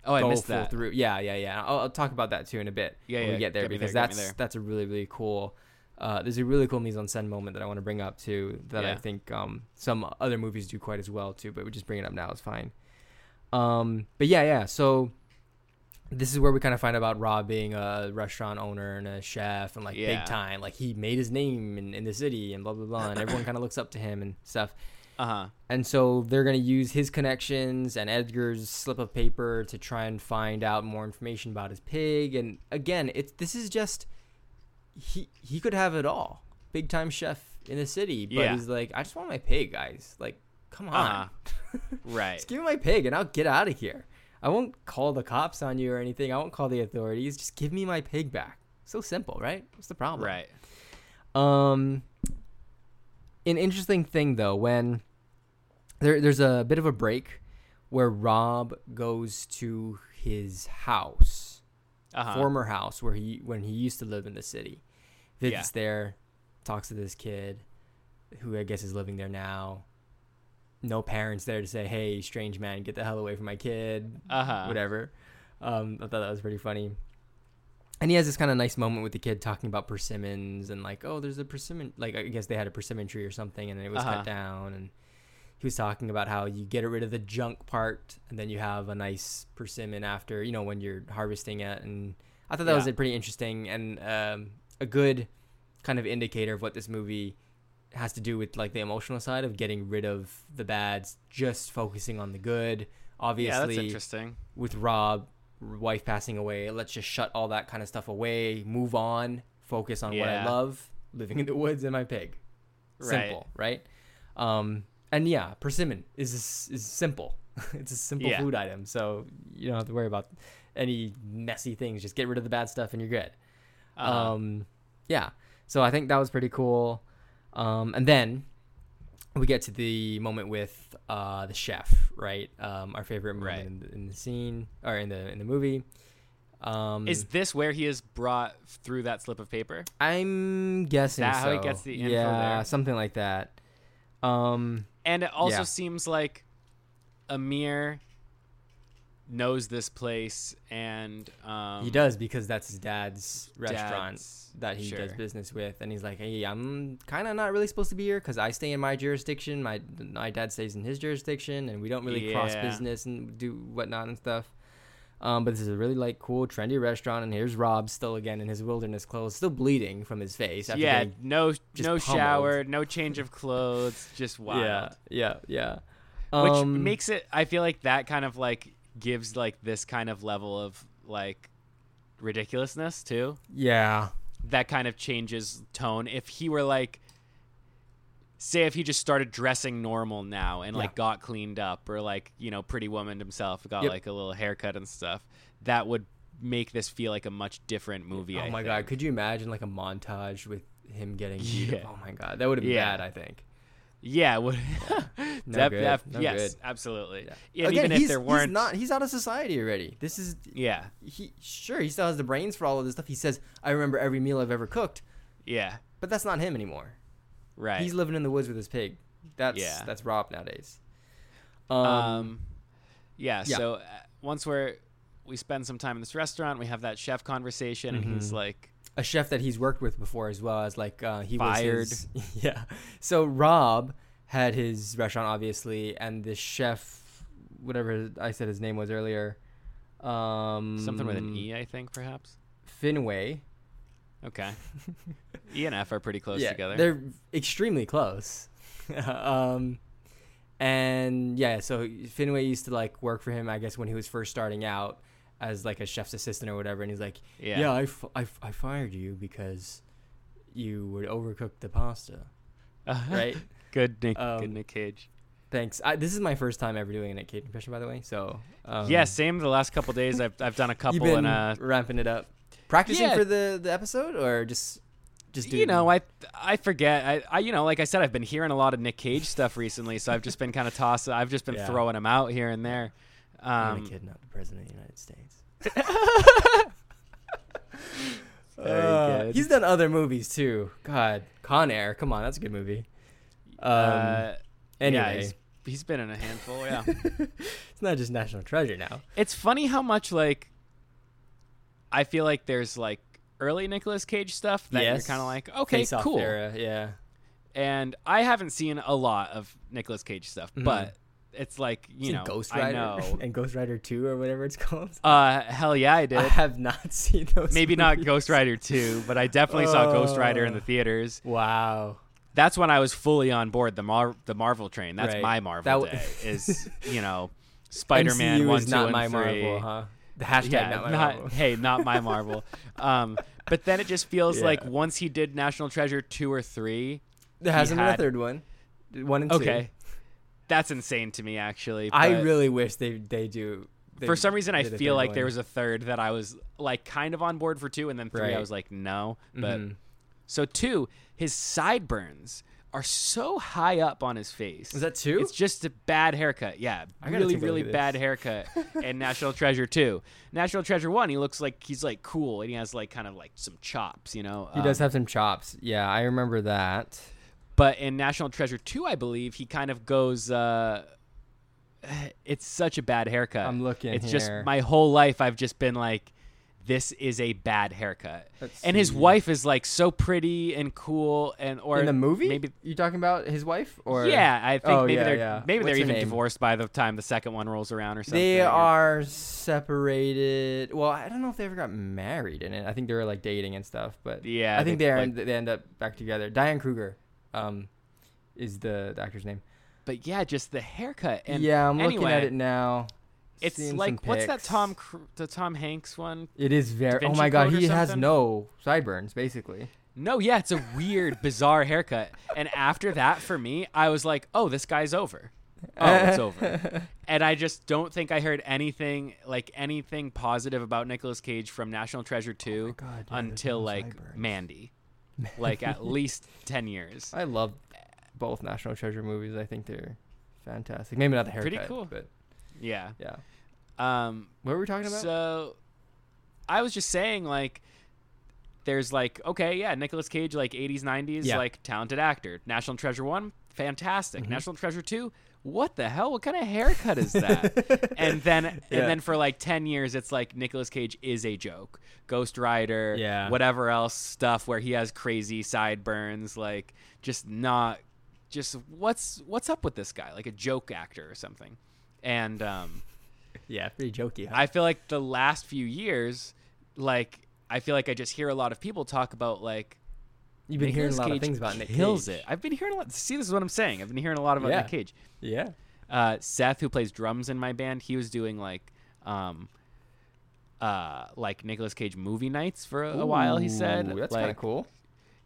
oh i missed that through yeah yeah yeah I'll, I'll talk about that too in a bit Yeah, when yeah, we get there get because there, that's there. that's a really really cool uh, there's a really cool mise en scène moment that I want to bring up too that I think um, some other movies do quite as well too, but we just bring it up now is fine. Um, but yeah, yeah. So this is where we kind of find out about Rob being a restaurant owner and a chef and like Yeah. big time. Like he made his name in, in the city and blah blah blah, and everyone kind of looks up to him and stuff. uh-huh And so they're going to use his connections and Edgar's slip of paper to try and find out more information about his pig. And again, it's this is just he he could have it all. Big time chef in the city, but Yeah. he's like, I just want my pig, guys. Like, come on. uh-huh right Just give me my pig and I'll get out of here. I won't call the cops on you or anything. I won't call the authorities. Just give me my pig back. So simple, right? What's the problem? right Um, an interesting thing though, when there there's a bit of a break where Rob goes to his house, uh-huh former house where he when he used to live in the city, visits there, talks to this kid, who I guess is living there now. No parents there to say, "Hey, strange man, get the hell away from my kid." uh-huh whatever. Um, I thought that was pretty funny. And he has this kind of nice moment with the kid talking about persimmons and like, oh, there's a persimmon. Like I guess they had a persimmon tree or something, and it was Uh-huh. cut down. And he was talking about how you get rid of the junk part, and then you have a nice persimmon after, you know, when you're harvesting it. And I thought that was Yeah. a pretty interesting and um, a good kind of indicator of what this movie has to do with like the emotional side of getting rid of the bads, just focusing on the good. yeah, Obviously, that's interesting. with Rob, wife passing away, let's just shut all that kind of stuff away, move on, focus on what I love, living in the woods and my pig. Right. Simple, right? Um, and yeah, persimmon is is simple. it's a simple Yeah. food item, so you don't have to worry about any messy things. Just get rid of the bad stuff and you're good. Uh, Um, yeah. So I think that was pretty cool. Um, and then we get to the moment with uh, the chef, right? Um, our favorite moment Right. in, the, in the scene or in the in the movie. Um, is this where he is brought through that slip of paper? I'm guessing that how he gets the info yeah, there? something like that. Um, And it also Yeah. seems like Amir knows this place and um, he does because that's his dad's restaurant dad's- that he does business with, and he's like, "Hey, I'm kind of not really supposed to be here because I stay in my jurisdiction. My my dad stays in his jurisdiction, and we don't really cross business and do whatnot and stuff." Um, but this is a really like cool, trendy restaurant, and here's Rob still again in his wilderness clothes, still bleeding from his face. After Yeah, no no pummeled. shower, no change of clothes, just wild. yeah, yeah, yeah. Which Um, makes it I feel like that kind of like gives like this kind of level of like ridiculousness too. yeah, That kind of changes tone. If he were like say if he just started dressing normal now and like Yeah. got cleaned up or like, you know, pretty woman himself, got Yep. like a little haircut and stuff, that would make this feel like a much different movie. Oh I my think. god, could you imagine like a montage with him getting? Yeah. Oh my god, that would have been Yeah. bad. I think. Yeah, would No Def- no yes, good. absolutely. Yeah. Again, even if there weren't not, he's out of society already. This is Yeah. he. Sure, he still has the brains for all of this stuff. He says, "I remember every meal I've ever cooked," Yeah. but that's not him anymore. Right. He's living in the woods with his pig. That's Yeah. that's Rob nowadays. Um, Um, yeah, yeah. So uh, once we're we spend some time in this restaurant, we have that chef conversation, and he's Mhm. like, a chef that he's worked with before as well as like uh, he Fired. was his, yeah. So Rob had his restaurant obviously, and the chef, whatever I said his name was earlier, um, something with an E, I think, perhaps. Finway. Okay. e and F are pretty close yeah, together. They're extremely close. um, and yeah, so Finway used to like work for him, I guess, when he was first starting out as like a chef's assistant or whatever. And he's like, yeah. yeah, I, f- I, f- I fired you because you would overcook the pasta, right? good Nick. Um, good Nick Cage. Thanks. I, this is my first time ever doing a Nick Cage impression, by the way. So um, yeah, same. The last couple days, I've I've done a couple, been and uh, ramping it up, practicing Yeah. for the the episode, or just just doing. you know, I I forget. I, I you know, like I said, I've been hearing a lot of Nick Cage stuff recently, so I've just been kind of tossing. I've just been Yeah. throwing them out here and there. I'm Um, gonna kidnap the president of the United States. Very Uh, good. He's done other movies too. God, Con Air. Come on, that's a good movie. Um, uh, anyway, yeah, he's, he's been in a handful. Yeah. it's not just National Treasure now. It's funny how much like I feel like there's like early Nicolas Cage stuff that Yes. you're kind of like, okay, Face cool. era, yeah. And I haven't seen a lot of Nicolas Cage stuff, Mhm. but it's like you Seen know, Ghost I Rider know. and Ghost Rider Two or whatever it's called. Uh, hell yeah, I did. I have not seen those. Maybe not. Ghost Rider 2, but I definitely saw Ghost Rider in the Oh. theaters. Wow. That's when I was fully on board the Mar- the Marvel train. That's Right. my Marvel That w- day. Is you know, Spider-Man MCU one, two, not and my three. Marvel, huh? The hashtag yeah, not my not, Marvel. hey, not my Marvel. um, but then it just feels like once he did National Treasure two or three, There hasn't been a third one. One and two. okay, that's insane to me actually. I really wish they they do. they for some reason I feel like there was a third that I was like kind of on board for two, and then three I was like no. But Mhm. so two, his sideburns are so high up on his face. Is that two? It's just a bad haircut. Yeah, really, take a look really bad haircut. and National Treasure two, National Treasure one, he looks like he's like cool and he has like kind of like some chops, you know. He does Um, have some chops. Yeah, I remember that. But in National Treasure two, I believe he kind of goes. uh It's such a bad haircut. I'm looking It's just my whole life I've just been like, this is a bad haircut. Let's and his wife is like so pretty and cool and or in the movie. maybe you're talking about his wife or yeah, I think Oh, maybe yeah, they're yeah. maybe What's they're even name? divorced by the time the second one rolls around or something. They are separated. Well, I don't know if they ever got married in it. I think they were like dating and stuff, but Yeah, I think they, they are. like- they end up back together. Diane Kruger, um, is the, the actor's name. But yeah, just the haircut. And yeah, I'm looking at it now. It's like what's that. Tom Cru- the Tom Hanks one? It is very. Oh my god, he has no sideburns basically. No, yeah, it's a weird, bizarre haircut. And after that, for me, I was like, oh, this guy's over. Oh, it's over. And I just don't think I heard anything like anything positive about Nicolas Cage from National Treasure 2 God, yeah, until no like sideburns. Mandy. Like at least 10 years. I love both National Treasure movies. I think they're fantastic. Maybe not the haircut, Pretty cool. but Yeah. yeah. Um What were we talking about? So I was just saying like there's like okay, yeah, Nicolas Cage like 80s 90s Yeah. like talented actor. National Treasure 1, fantastic. Mhm. National Treasure 2, what the hell? What kind of haircut is that? and then and then for like 10 years it's like Nicolas Cage is a joke. Ghost Rider, Yeah. whatever else stuff where he has crazy sideburns like just not just what's what's up with this guy? Like a joke actor or something. And um yeah, pretty jokey. Huh? I feel like the last few years, like I feel like I just hear a lot of people talk about like You've been hearing a Nicolas lot of things about Nick kills Cage. it. I've been hearing a lot. See, this is what I'm saying. I've been hearing a lot about Yeah. Nick Cage. Yeah. Uh, Seth, who plays drums in my band, he was doing like, um, uh, like Nicolas Cage movie nights for a, a while. He said, that's like, kind of cool.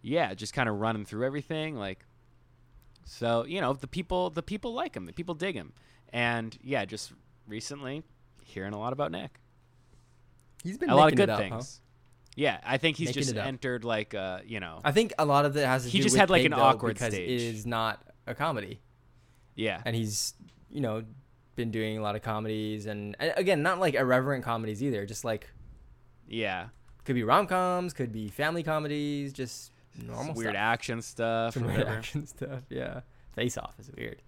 yeah, just kind of running through everything. Like, so you know, the people, the people like him. The people dig him, and yeah, just recently hearing a lot about Nick. He's been a lot of good things. up, huh? Yeah, I think he's just entered like uh, you know, I think a lot of it has to He do just with had, like, Pig, an though, awkward because stage. it is not a comedy, yeah, and he's you know been doing a lot of comedies and, and again not like irreverent comedies either. Just like yeah, could be rom coms, could be family comedies, just normal weird stuff. action stuff. Weird action stuff. Yeah, Face Off is weird.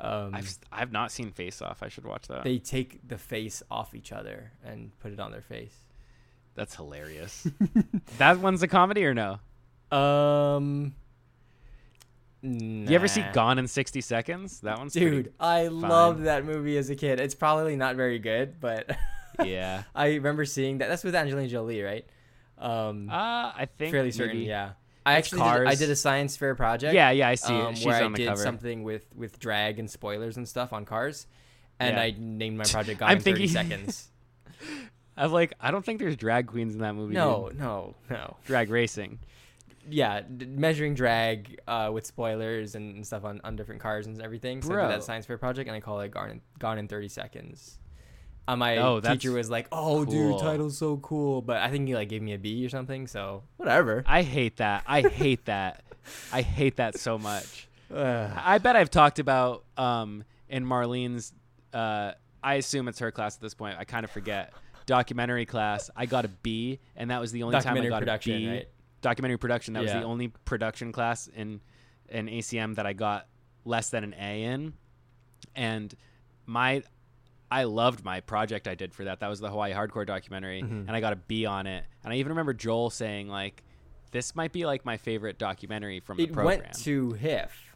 Um, I've I've not seen Face Off. I should watch that. they take the face off each other and put it on their face. That's hilarious. that one's a comedy or no? Um, You ever see. Gone in sixty seconds? That one's Dude, I fine. loved that movie as a kid. It's probably not very good, but yeah. I remember seeing that. That's with Angelina Jolie, right? Um, Uh, I think fairly certain. maybe. Yeah, I It's actually did, I did a science fair project. Yeah, yeah, I see um, it. She's where on I the did cover. something with with drag and spoilers and stuff on cars, and Yeah. I named my project "Gone I'm in 30 thinking- Seconds." I'm like, I don't think there's drag queens in that movie. no, dude. no, no. drag racing. Yeah, d- measuring drag uh, with spoilers and, and stuff on, on different cars and everything. So I did that science fair project, and I call it "Gone in, Gone in 30 Seconds." Uh, my Oh, teacher was like, "Oh, cool. dude, title's so cool," but I think he like gave me a B or something. So whatever. I hate that. I hate that. I hate that so much. I bet I've talked about um in Marlene's uh I assume it's her class at this point. I kind of forget. Documentary class. I got a B and that was the only time I got production, a B. right? Documentary production. That was the only production class in in ACM that I got less than an A in. And my I loved my project I did for that. That was the Hawaii Hardcore documentary Mhm. and I got a B on it. And I even remember Joel saying like this might be like my favorite documentary from the program." It went to HIF.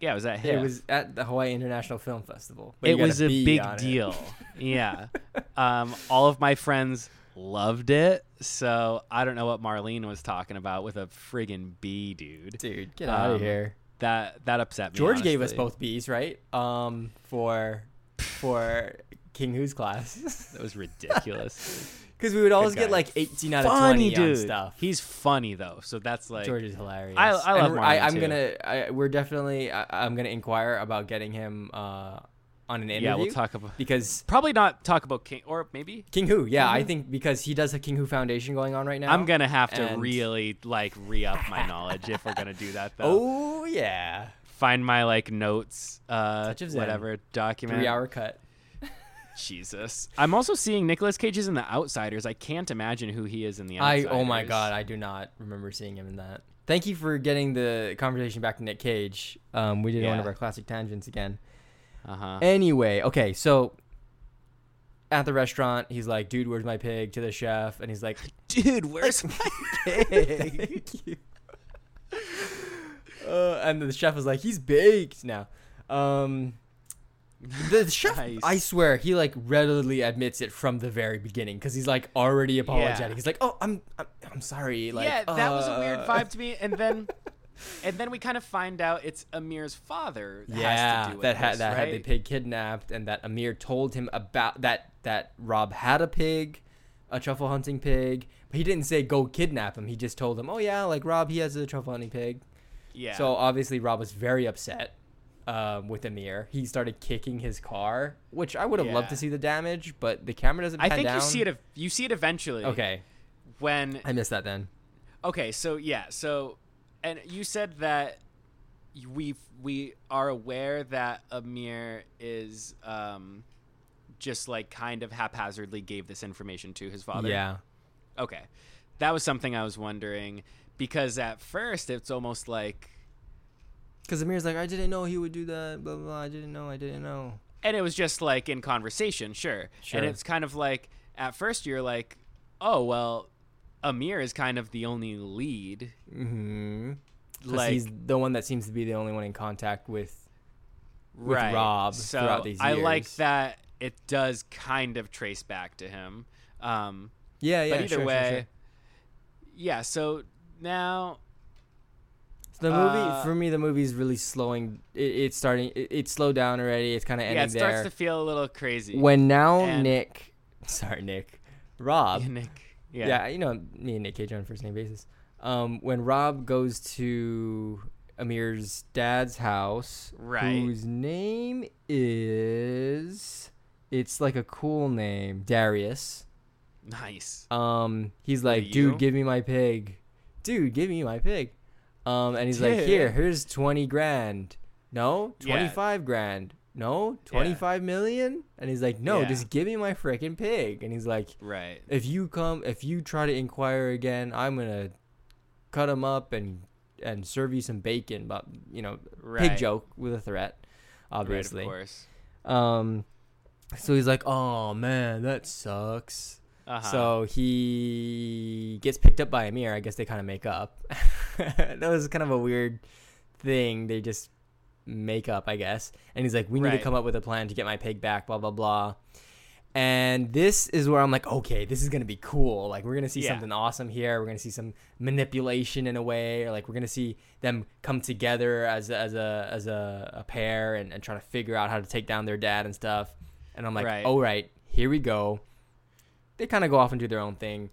Yeah, it was at It was at the Hawaii International Film Festival. it was a big deal. yeah. Um, all of my friends loved it. So I don't know what Marlene was talking about with a friggin' B, dude. Dude, get out Um, of here. That that upset me. George gave us both B's, right? Um, for for King Hu's class, That was ridiculous. because we would always get like 18 out of funny 20 dude. on stuff. He's funny though, so that's like George is hilarious. I- I And love we're- Marlon, I, I'm too. gonna. I, we're definitely. I, I'm gonna inquire about getting him uh, on an interview. yeah. We'll talk about because probably not talk about King or maybe King Hu. Yeah, I Mhm. think because he does a King Hu Foundation going on right now. I'm gonna have to and- really like re up my knowledge if we're gonna do that though. Oh yeah, Find my like notes, uh, Touch of Zen. whatever document. three hour cut. Jesus. I'm also seeing Nicolas Cage is in The Outsiders. I can't imagine who he is in The I oh my god, I do not remember seeing him in that. Thank you for getting the conversation back to Nick Cage. Um, we did one of our classic tangents again. Uh huh. Anyway, okay, so at the restaurant, he's like, "Dude, where's my pig?" to the chef, and he's like, Dude, where's my pig? "Thank you." Uh, and the chef is like, "He's baked now." Um, the chef, Nice. I swear, he like readily admits it from the very beginning because he's like already apologetic. Yeah. He's like, "Oh, I'm, I'm, I'm sorry." Like, yeah, that was a weird uh, vibe to me. And then and then we kind of find out it's Amir's father. That yeah, has to do with that had that had the pig kidnapped, and that Amir told him about that that Rob had a pig, a truffle hunting pig, but he didn't say go kidnap him. He just told him, oh yeah, like Rob, he has a truffle hunting pig. Yeah. So obviously Rob was very upset um, with Amir. He started kicking his car, which I would have loved to see the damage, but the camera doesn't. I think down. you see it. You see it eventually. Okay, When I missed that then. okay, so yeah, so and you said that we we are aware that Amir is um just like kind of haphazardly gave this information to his father. Yeah, Okay. That was something I was wondering because at first it's almost like because Amir's like, I didn't know he would do that. Blah blah. blah. I didn't know. I didn't know. and it was just like in conversation, sure. Sure. And it's kind of like at first you're like, "Oh, well, Amir is kind of the only lead." Mm-hmm. Like he's the one that seems to be the only one in contact with. with right. Rob so throughout these I like that it does kind of trace back to him. Um Yeah, yeah. but either sure, sure, way sure. yeah, so now The movie Uh, for me, the movie's really slowing. It, it's starting. It, it slowed down already. It's kind of ending yeah, it starts there. to feel a little crazy. when now and- Nick, sorry Nick, Rob. Yeah, Nick. yeah. Yeah. you know me and Nick Cage on first name basis. Um, when Rob goes to Amir's dad's house, Right. whose name is, it's like a cool name, Darius. Nice. Um, he's like, dude, give me my pig. Dude, give me my pig. Um, and he's like, here, here's twenty grand. No, Yeah. twenty five grand. No, twenty five million. And he's like, no, Yeah. just give me my freaking pig. And he's like, Right. if you come, if you try to inquire again, I'm gonna cut him up and and serve you some bacon. But you know, Right. pig joke with a threat, Right, obviously. of course. Um, so he's like, oh man, that sucks. Uh-huh. So he gets picked up by Amir. I guess they kind of make up. that was kind of a weird thing. They just make up, I guess. And he's like, "We need to come up with a plan to get my pig back." Blah blah blah. And this is where I'm like, okay, this is gonna be cool. Like we're gonna see Yeah. something awesome here. We're gonna see some manipulation in a way, or like we're gonna see them come together as a, as a as a, a pair and, and try to figure out how to take down their dad and stuff. And I'm like, Right. all right, here we go they kind of go off and do their own thing.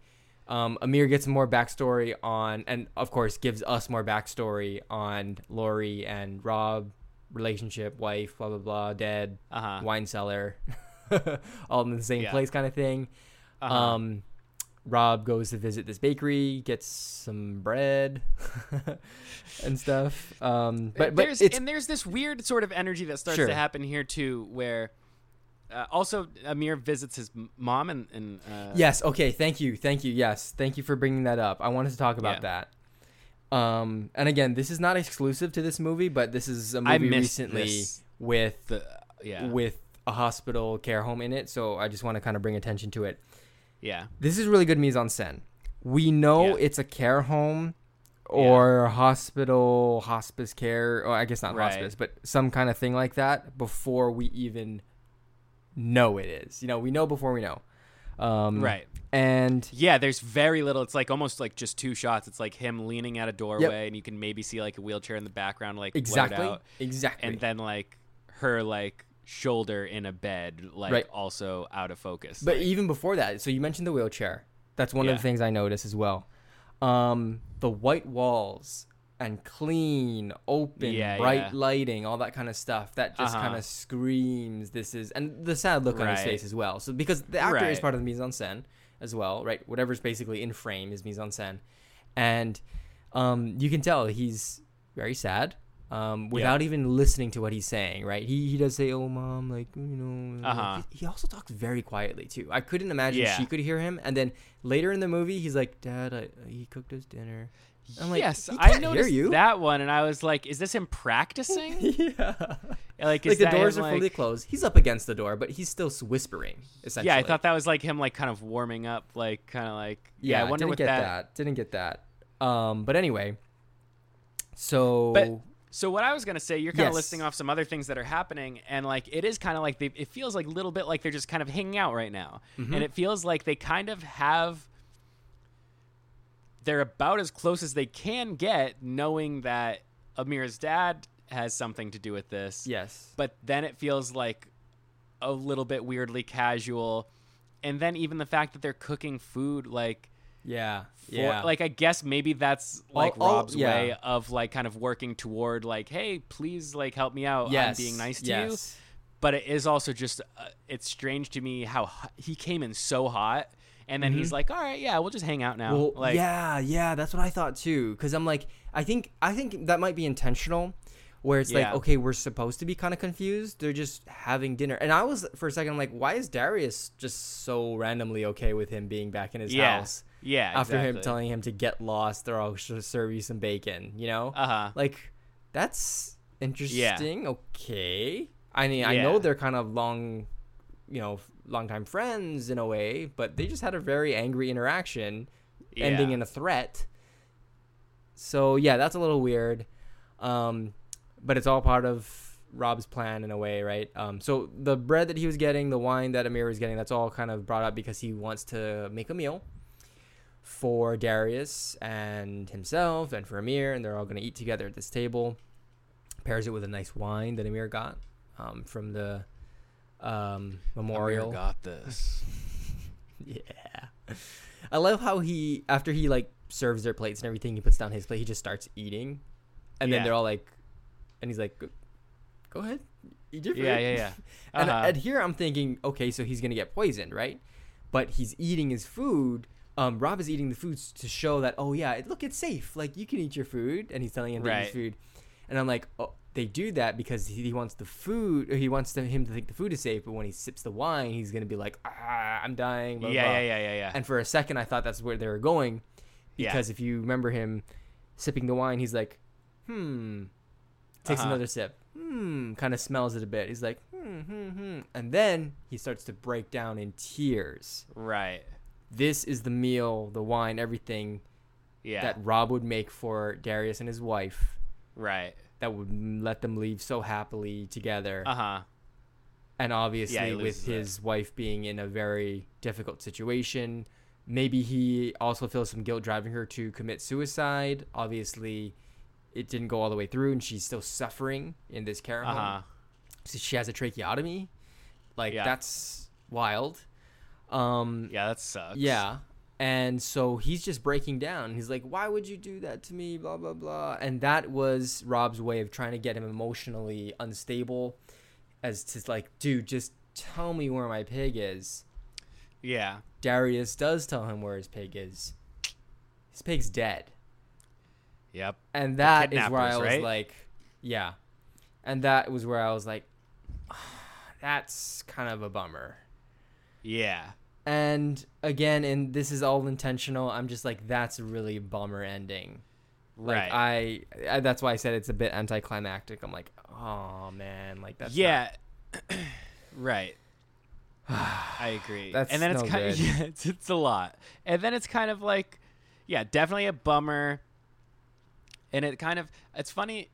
Um, Amir gets more backstory on, and of course gives us more backstory on Lori and Rob relationship, wife, blah blah blah, dead, uh-huh. wine cellar, all in the same Yeah. place, kind of thing. Uh-huh. Um, Rob goes to visit this bakery, gets some bread and stuff. Um, but but there's and there's this weird sort of energy that starts Sure. to happen here too, where uh, also Amir visits his mom and, and uh, Yes. Okay. Thank you. Thank you. Yes. Thank you for bringing that up. I wanted to talk about that. Um, and again, this is not exclusive to this movie, but this is a movie recently this. with the yeah with a hospital care home in it. So I just want to kind of bring attention to it. yeah This is really good mise en scène. We know Yeah. it's a care home or hospital, hospice care, or I guess not Right. hospice, but some kind of thing like that before we even know it is. You know, we know before we know. Um, right And yeah. There's very little. It's like almost like just two shots. It's like him leaning at a doorway, and you can maybe see like a wheelchair in the background, like exactly, out, exactly. and then like her like shoulder in a bed, like Right. also out of focus. But like, even before that, so you mentioned the wheelchair. That's one of the things I noticed as well. Um, the white walls and clean, open, Yeah, bright yeah. lighting, all that kind of stuff. That just Uh-huh. kind of screams this is, and the sad look on his face as well. So because the actor is part of the mise en scène as well, right? Whatever's basically in frame is mise en scène, and um, you can tell he's very sad. Um, without even listening to what he's saying, right? He he does say, "Oh, mom," like you know. Uh-huh. He, he also talks very quietly too. I couldn't imagine Yeah. she could hear him. And then later in the movie, he's like, "Dad, I, he cooked us dinner." I'm like, yes, I hear noticed you." that one, and I was like, "Is this him practicing?" yeah. like, is Like the doors him, are fully closed. He's up against the door, but he's still whispering. Essentially. Yeah, I thought that was like him, like kind of warming up, like kind of like. Yeah, I wonder didn't what get that. that. Didn't get that. Um, but anyway. So. But- So what I was gonna say, you're kind of Yes. listing off some other things that are happening, and like it is kind of like they, it feels like a little bit like they're just kind of hanging out right now, Mm-hmm. and it feels like they kind of have they're about as close as they can get, knowing that Amir's dad has something to do with this. Yes. But then it feels like a little bit weirdly casual. And then even the fact that they're cooking food, like, Yeah. for, yeah. like I guess maybe that's like all- Rob's yeah. way of like kind of working toward like, hey, please like help me out. yes. I'm being nice to you but it is also just uh, it's strange to me how he came in so hot and then he's like all right yeah we'll just hang out now Mm-hmm. Well, like yeah, yeah, that's what I thought too. Because I'm like, I think, I think that might be intentional, where it's like, okay, we're supposed to be kind of confused. They're just having dinner, and I was for a second, I'm like, why is Darius just so randomly okay with him being back in his Yeah, house yeah after him telling him to get lost, or I'll serve you some bacon? You know, uh-huh like that's interesting. Okay, I mean, I know they're kind of long, you know, longtime friends in a way, but they just had a very angry interaction ending in a threat. So yeah, that's a little weird. Um, but it's all part of Rob's plan in a way, right? Um, so the bread that he was getting, the wine that Amir was getting, that's all kind of brought up because he wants to make a meal for Darius and himself and for Amir, and they're all going to eat together at this table. Pairs it with a nice wine that Amir got um, from the um, memorial. Amir got this Yeah. I love how he after he like serves their plates and everything, he puts down his plate, he just starts eating. And then they're all like and he's like, "Go- ahead. Eat your food. yeah yeah yeah And, uh-huh. and here I'm thinking, okay, so he's gonna get poisoned, right? But he's eating his food. Um, Rob is eating the foods to show that, oh yeah, look, it's safe. Like you can eat your food, and he's telling him to eat his food. And I'm like, oh, they do that because he, wants the food, or he wants to, him to think the food is safe. But when he sips the wine, he's gonna be like, ah, I'm dying. Blah, yeah, blah. yeah yeah yeah yeah And for a second, I thought that's where they were going, Yeah. because if you remember him sipping the wine, he's like, hmm, takes Uh-huh. another sip, hmm, kind of smells it a bit. He's like, hmm, hmm, hmm, and then he starts to break down in tears. right This is the meal, the wine, everything yeah that Rob would make for Darius and his wife right that would let them leave so happily together. uh-huh. And obviously Yeah, with it. his wife being in a very difficult situation maybe he also feels some guilt driving her to commit suicide. Obviously it didn't go all the way through and she's still suffering in this care home. Uh-huh. So she has a tracheotomy. Like Yeah. that's wild. Um yeah that sucks. yeah and so he's just breaking down. He's like why would you do that to me? Blah blah blah. And that was rob's way of trying to get him emotionally unstable as to like dude just tell me where my pig is. Yeah. Darius does tell him where his pig is. His pig's dead. Yep. And that is where i was right? like yeah. And that was where i was like that's kind of a bummer. Yeah And again, and this is all intentional. I'm just like, that's a really bummer ending. Like right I, I, that's why I said it's a bit anticlimactic. I'm like, oh man, like that's yeah right i agree That's and then it's no kind of yeah, it's, it's a lot and then it's kind of like yeah definitely a bummer and it kind of it's funny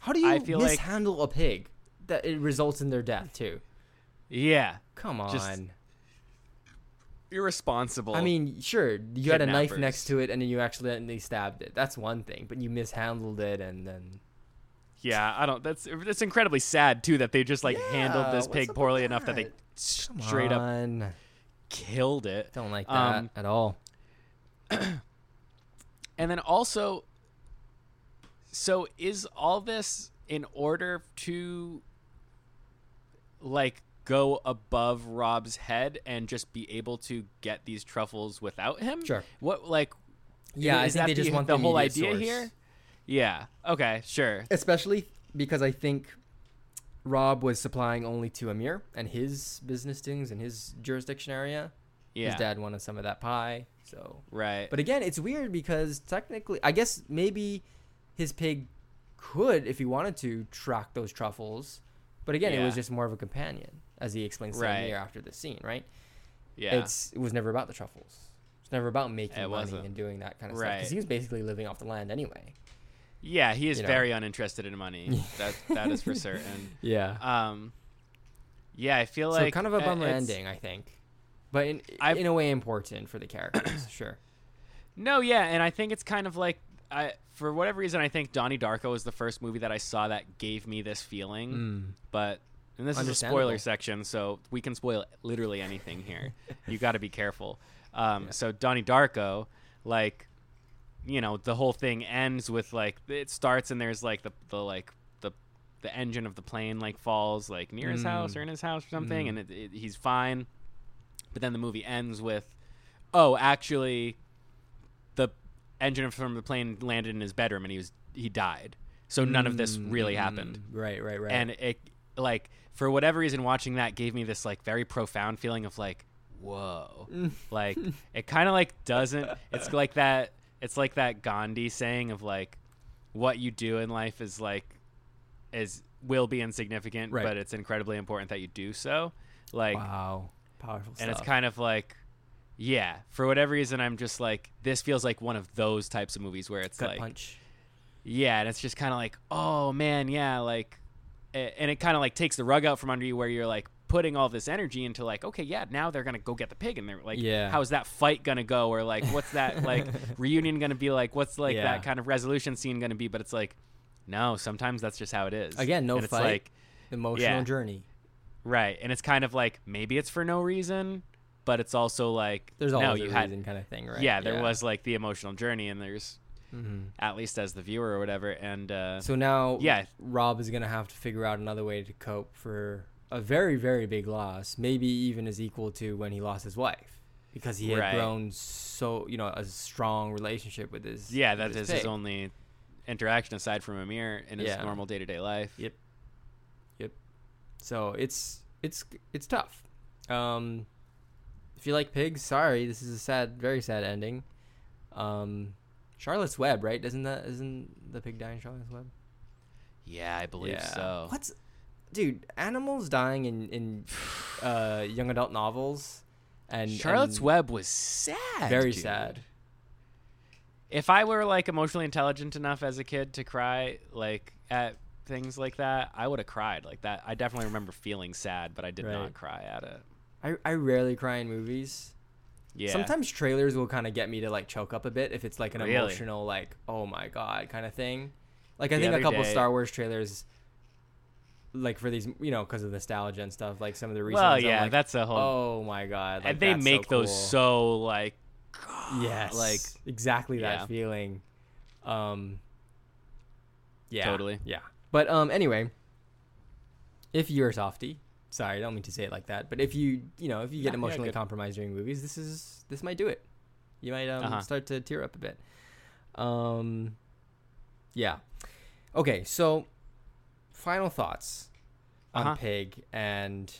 How do you I feel like- a pig that it results in their death too? yeah Come on. Just irresponsible I mean, sure, you had a knife next to it and then you accidentally stabbed it. That's one thing, but you mishandled it and then yeah i don't that's that's incredibly sad too that they just like handled this pig poorly enough that they? Come straight up killed it Don't like that Um, at all. And then also, so is all this in order to like go above Rob's head and just be able to get these truffles without him? Sure. What like? Yeah, I is think that they just the, want the the whole idea source. here. Yeah. Okay. Sure. especially because I think Rob was supplying only to Amir and his business things and his jurisdiction area. Yeah. His dad wanted some of that pie, so. Right. But again, it's weird because technically, I guess maybe his pig could, if he wanted to, track those truffles. But again, it was just more of a companion, as he explains to Right. Amir after the scene, right? yeah. It's it was never about the truffles. It's never about making It money wasn't. and doing that kind of stuff. Right. Because he was basically living off the land anyway. yeah. He is you know. very uninterested in money. that that is for certain. Yeah. Um. Yeah, I feel so like kind of a bummer ending, I think, but in I've- in a way important for the characters. sure. No, yeah, and I think it's kind of like I for whatever reason I think Donnie Darko was the first movie that I saw that gave me this feeling. Mm. But and this is a spoiler section, so we can spoil literally anything here. you got to be careful. Um, So Donnie Darko, like, you know, the whole thing ends with like it starts and there's like the the like the the engine of the plane like falls like near his house Mm. or in his house or something, Mm. and it, it, he's fine. But then the movie ends with, oh, actually, the engine from the plane landed in his bedroom and he was he died. So none of this really happened Mm, Right, right, right. and it like for whatever reason watching that gave me this like very profound feeling of like whoa like it kind of like doesn't it's like that it's like that gandhi saying of like what you do in life is like is will be insignificant Right. but it's incredibly important that you do so like wow, powerful and it's kind of like yeah for whatever reason i'm just like this feels like one of those types of movies where it's gut like punch. yeah, and it's just kind of like, oh man, yeah, like, and it kind of like takes the rug out from under you where you're like putting all this energy into like, okay, yeah, now they're gonna go get the pig, and they're like, Yeah. how's that fight gonna go, or like, what's that like reunion gonna be like? What's like Yeah. that kind of resolution scene gonna be? But it's like, no, sometimes that's just how it is. Again, no and it's fight. like, Emotional yeah. journey. right, and it's kind of like maybe it's for no reason, but it's also like, There's no, you a had, reason kind of thing, right? yeah, there was like the emotional journey, and there's hmm at least as the viewer or whatever, and uh, So now, Yeah. Rob is gonna have to figure out another way to cope for a very, very big loss, maybe even as equal to when he lost his wife, because he had Right. grown so, you know, a strong relationship with his. Yeah, that his is his only interaction aside from Amir in his Yeah. normal day to day life. Yep. Yep. So it's it's it's tough. Um, if you like pigs, sorry, this is a sad, very sad ending. Um, Charlotte's Web, right? Isn't that isn't the pig dying Charlotte's Web? Yeah, I believe Yeah. so. What's dude? Animals dying in in uh, young adult novels, and Charlotte's and Web was sad. very dude. sad. If I were like emotionally intelligent enough as a kid to cry like at things like that, I would have cried like that. I definitely remember feeling sad, but I did Right. not cry at it. I I rarely cry in movies. Yeah. Sometimes trailers will kind of get me to like choke up a bit if it's like an Really? emotional like oh my god kind of thing. Like I The think a couple day- Star Wars trailers, like for these you know because of nostalgia and stuff. Like some of the recent. well, yeah, like, that's a whole. oh my god. Like, and they make so those cool. so like. yes like exactly that yeah. feeling. Um. Yeah. Totally. Yeah. But um. Anyway, if you're a softie, sorry, I don't mean to say it like that, but if you you know if you get Yeah, yeah, emotionally good. compromised during movies, this is this might do it. You might um Uh-huh. start to tear up a bit. Um. Yeah. Okay. So, final thoughts on Uh-huh. Pig and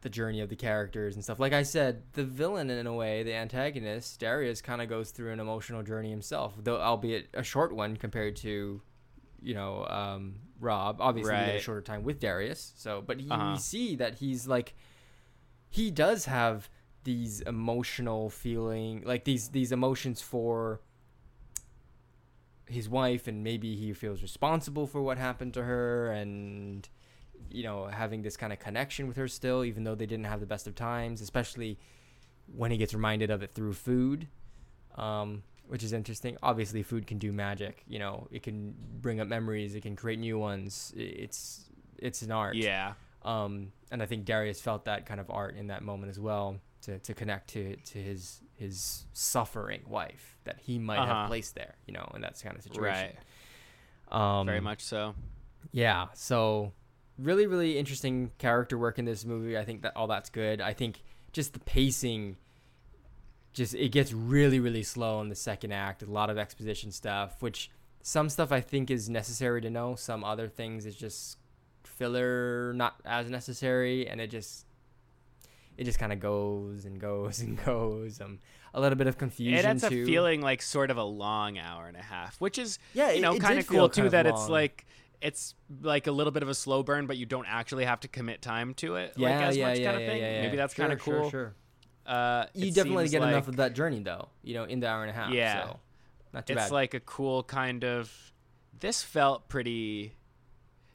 the journey of the characters and stuff. Like I said, the villain in a way, the antagonist, Darius kind of goes through an emotional journey himself, though albeit a short one compared to, you know, um, Rob. Obviously, we get a shorter time with Darius. So, but he, Uh-huh. we see that he's like, he does have these emotional feeling, like these these emotions for his wife, and maybe he feels responsible for what happened to her, and you know, having this kind of connection with her still, even though they didn't have the best of times, especially when he gets reminded of it through food, um, which is interesting. Obviously, food can do magic. You know, it can bring up memories, it can create new ones. It's it's an art. Yeah. Um, and I think Darius felt that kind of art in that moment as well to, to connect to, to his his suffering wife that he might Uh-huh. have placed there, you know, in that kind of situation. Right. Um, Very much so. yeah. So really, really interesting character work in this movie. I think that all that's good. I think just the pacing, just it gets really, really slow in the second act. A lot of exposition stuff, which some stuff I think is necessary to know. Some other things is just filler, not as necessary, and it just it just kind of goes and goes and goes. Um, a little bit of confusion It ends up too. feeling like sort of a long hour and a half, which is yeah, you know it kind of cool kind too of that it's like it's like a little bit of a slow burn, but you don't actually have to commit time to it like yeah, as yeah, much yeah, kind of yeah, thing. yeah, yeah. Maybe that's Sure, kind of sure, cool. Sure. Uh, you definitely get enough of that journey though you know in the hour and a half Yeah. so not too It's bad like a cool kind of. This felt pretty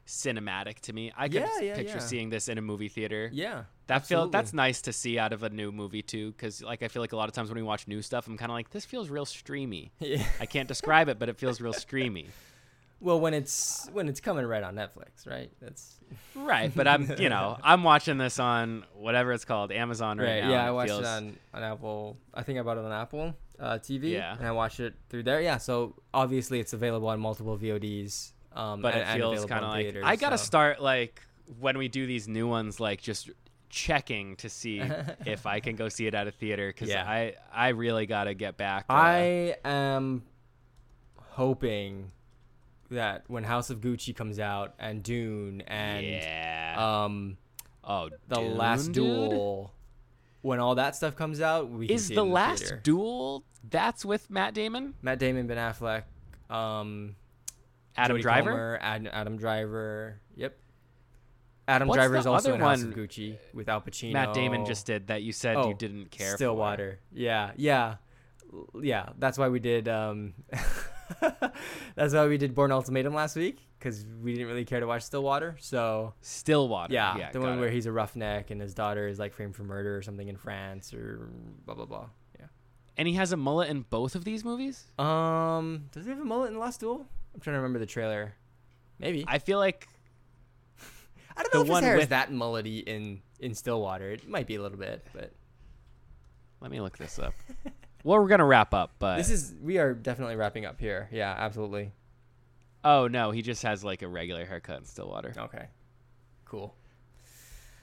cinematic to me. I could Yeah, yeah, picture yeah. seeing this in a movie theater. yeah That feel that's nice to see out of a new movie too, because like I feel like a lot of times when we watch new stuff, I'm kind of like, this feels real streamy. Yeah. I can't describe it, but it feels real streamy. Well, when it's when it's coming right on Netflix, right? That's Right, but I'm you know I'm watching this on whatever it's called Amazon right, right. now. yeah, I watched feels, it on on Apple. I think I bought it on Apple uh, TV. Yeah. and I watched it through there. Yeah, so obviously it's available on multiple VODs. Um, but and- it feels kind of like theaters, I gotta so. start like when we do these new ones, like just checking to see if I can go see it at a theater because Yeah. I I really gotta get back. uh, I am hoping that when House of Gucci comes out and Dune and yeah. um oh, the Dune, Last dude? Duel, when all that stuff comes out, we is it the last theater. duel that's with Matt Damon, Matt Damon, Ben Affleck, um, Adam Jodie Driver. Comer, Ad- Adam Driver. Yep. Adam What's Driver is also in House of Gucci with Al Pacino. Matt Damon just did that. You said Oh, you didn't care. Stillwater. Yeah, yeah, yeah. That's why we did. Um, that's why we did Bourne Ultimatum last week because we didn't really care to watch Stillwater. So Stillwater. yeah, yeah the one it. where he's a roughneck and his daughter is like framed for murder or something in France or blah blah blah. Yeah. and he has a mullet in both of these movies. Um, does he have a mullet in Last Duel? I'm trying to remember the trailer. Maybe. I, feel like I don't the know if one his hair is that mullety in in Stillwater. It might be a little bit, but let me look this up. well, we're gonna wrap up, but this is we are definitely wrapping up here. Yeah, absolutely. oh no, he just has like a regular haircut in Stillwater. Okay. Cool.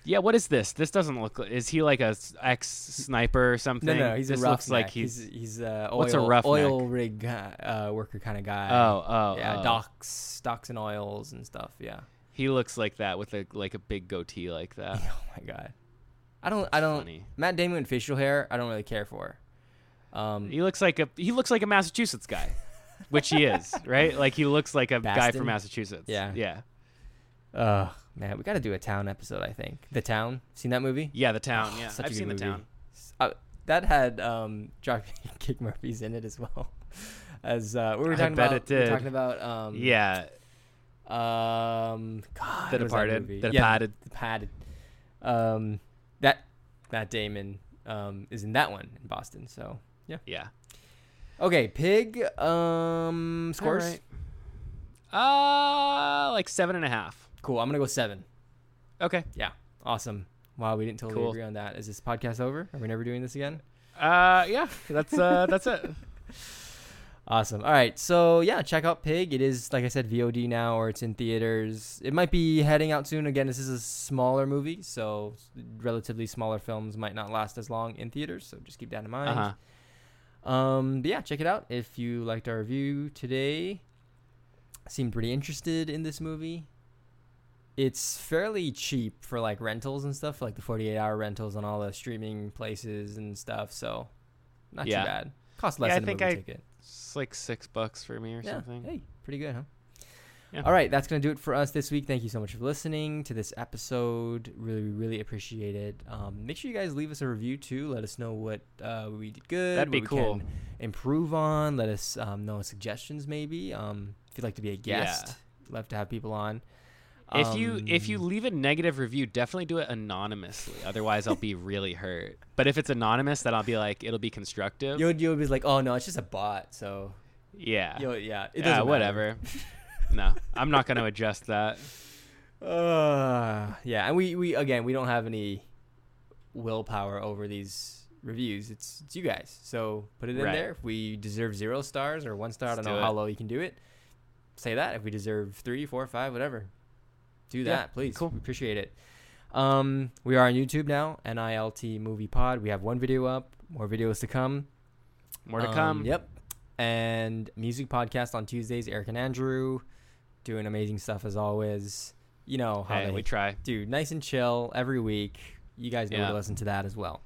Yeah, what is this? This doesn't look. Is he like a ex sniper or something? No, no, he's this a looks roughneck. like he's. he's uh, oil, What's a roughneck? oil rig uh, worker kind of guy. oh, oh, yeah, oh. docks, docks and oils and stuff. Yeah. He looks like that with a like a big goatee like that. oh my god. I don't. I don't. Funny. Matt Damon with facial hair. I don't really care for. Um, He looks like a he looks like a Massachusetts guy, which he is, right? Like he looks like a guy from Massachusetts. Yeah. yeah, uh, man, we got to do a town episode. I think the town. Seen that movie? yeah. The town. Oh, Yeah, such a I've good seen the town. Uh, that had um, Dropkick Murphys in it as well. As uh, we were I talking bet about, it we were did. talking about um, Yeah, Um, God, The that Departed, movie? The Yeah, Departed. The Departed. Um, that Matt Damon um is in that one in Boston. So yeah. yeah. Okay, Pig. Um, scores. All right. Uh, like seven and a half. Cool. I'm gonna go seven. Okay. Yeah. Awesome. Wow, we didn't totally Cool. agree on that. Is this podcast over? Are we never doing this again? Uh, yeah. That's uh, that's it. Awesome. All right. So yeah, check out Pig. It is like I said, VOD now, or it's in theaters. It might be heading out soon. Again, this is a smaller movie, so relatively smaller films might not last as long in theaters. So just keep that in mind. Uh huh. Um, but yeah, check it out if you liked our review today. Seemed pretty interested in this movie. It's fairly cheap for like rentals and stuff, like the 48 hour rentals on all the streaming places and stuff. So not Yeah. too bad. Cost less Yeah, I than a think movie I- ticket. It's like six bucks for me or Yeah. something. Hey, pretty good, huh? Yeah. All right, that's gonna do it for us this week. Thank you so much for listening to this episode. Really, really appreciate it. Um, make sure you guys leave us a review too. Let us know what uh, we did good. That'd be what we cool. can improve on. Let us um, know suggestions maybe. Um, if you'd like to be a guest, love to have people on. If you if you Um, leave a negative review, definitely do it anonymously. Otherwise, I'll be really hurt. But if it's anonymous, then I'll be like, it'll be constructive. you'll you'll be like, oh no, it's just a bot. So yeah. you'll, yeah, it yeah. Whatever. no, I'm not going to adjust that. Uh, yeah, and we we again we don't have any willpower over these reviews. It's it's you guys. So put it in Right. there. If we deserve zero stars or one star, I Let's don't know do how low you can do it. Say that. If we deserve three, four, five, whatever, do Yeah, that, please. cool. We appreciate it. Um, we are on YouTube now. NILT Movie Pod. We have one video up. More videos to come. More to Um, come. Yep. And music podcast on Tuesdays. Eric and Andrew doing amazing stuff as always. You know how Hey, they we try. dude, nice and chill every week. You guys know Yeah. to listen to that as well.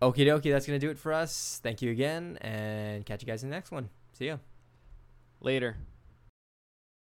Okie dokie, that's gonna do it for us. Thank you again, and catch you guys in the next one. See ya. Later.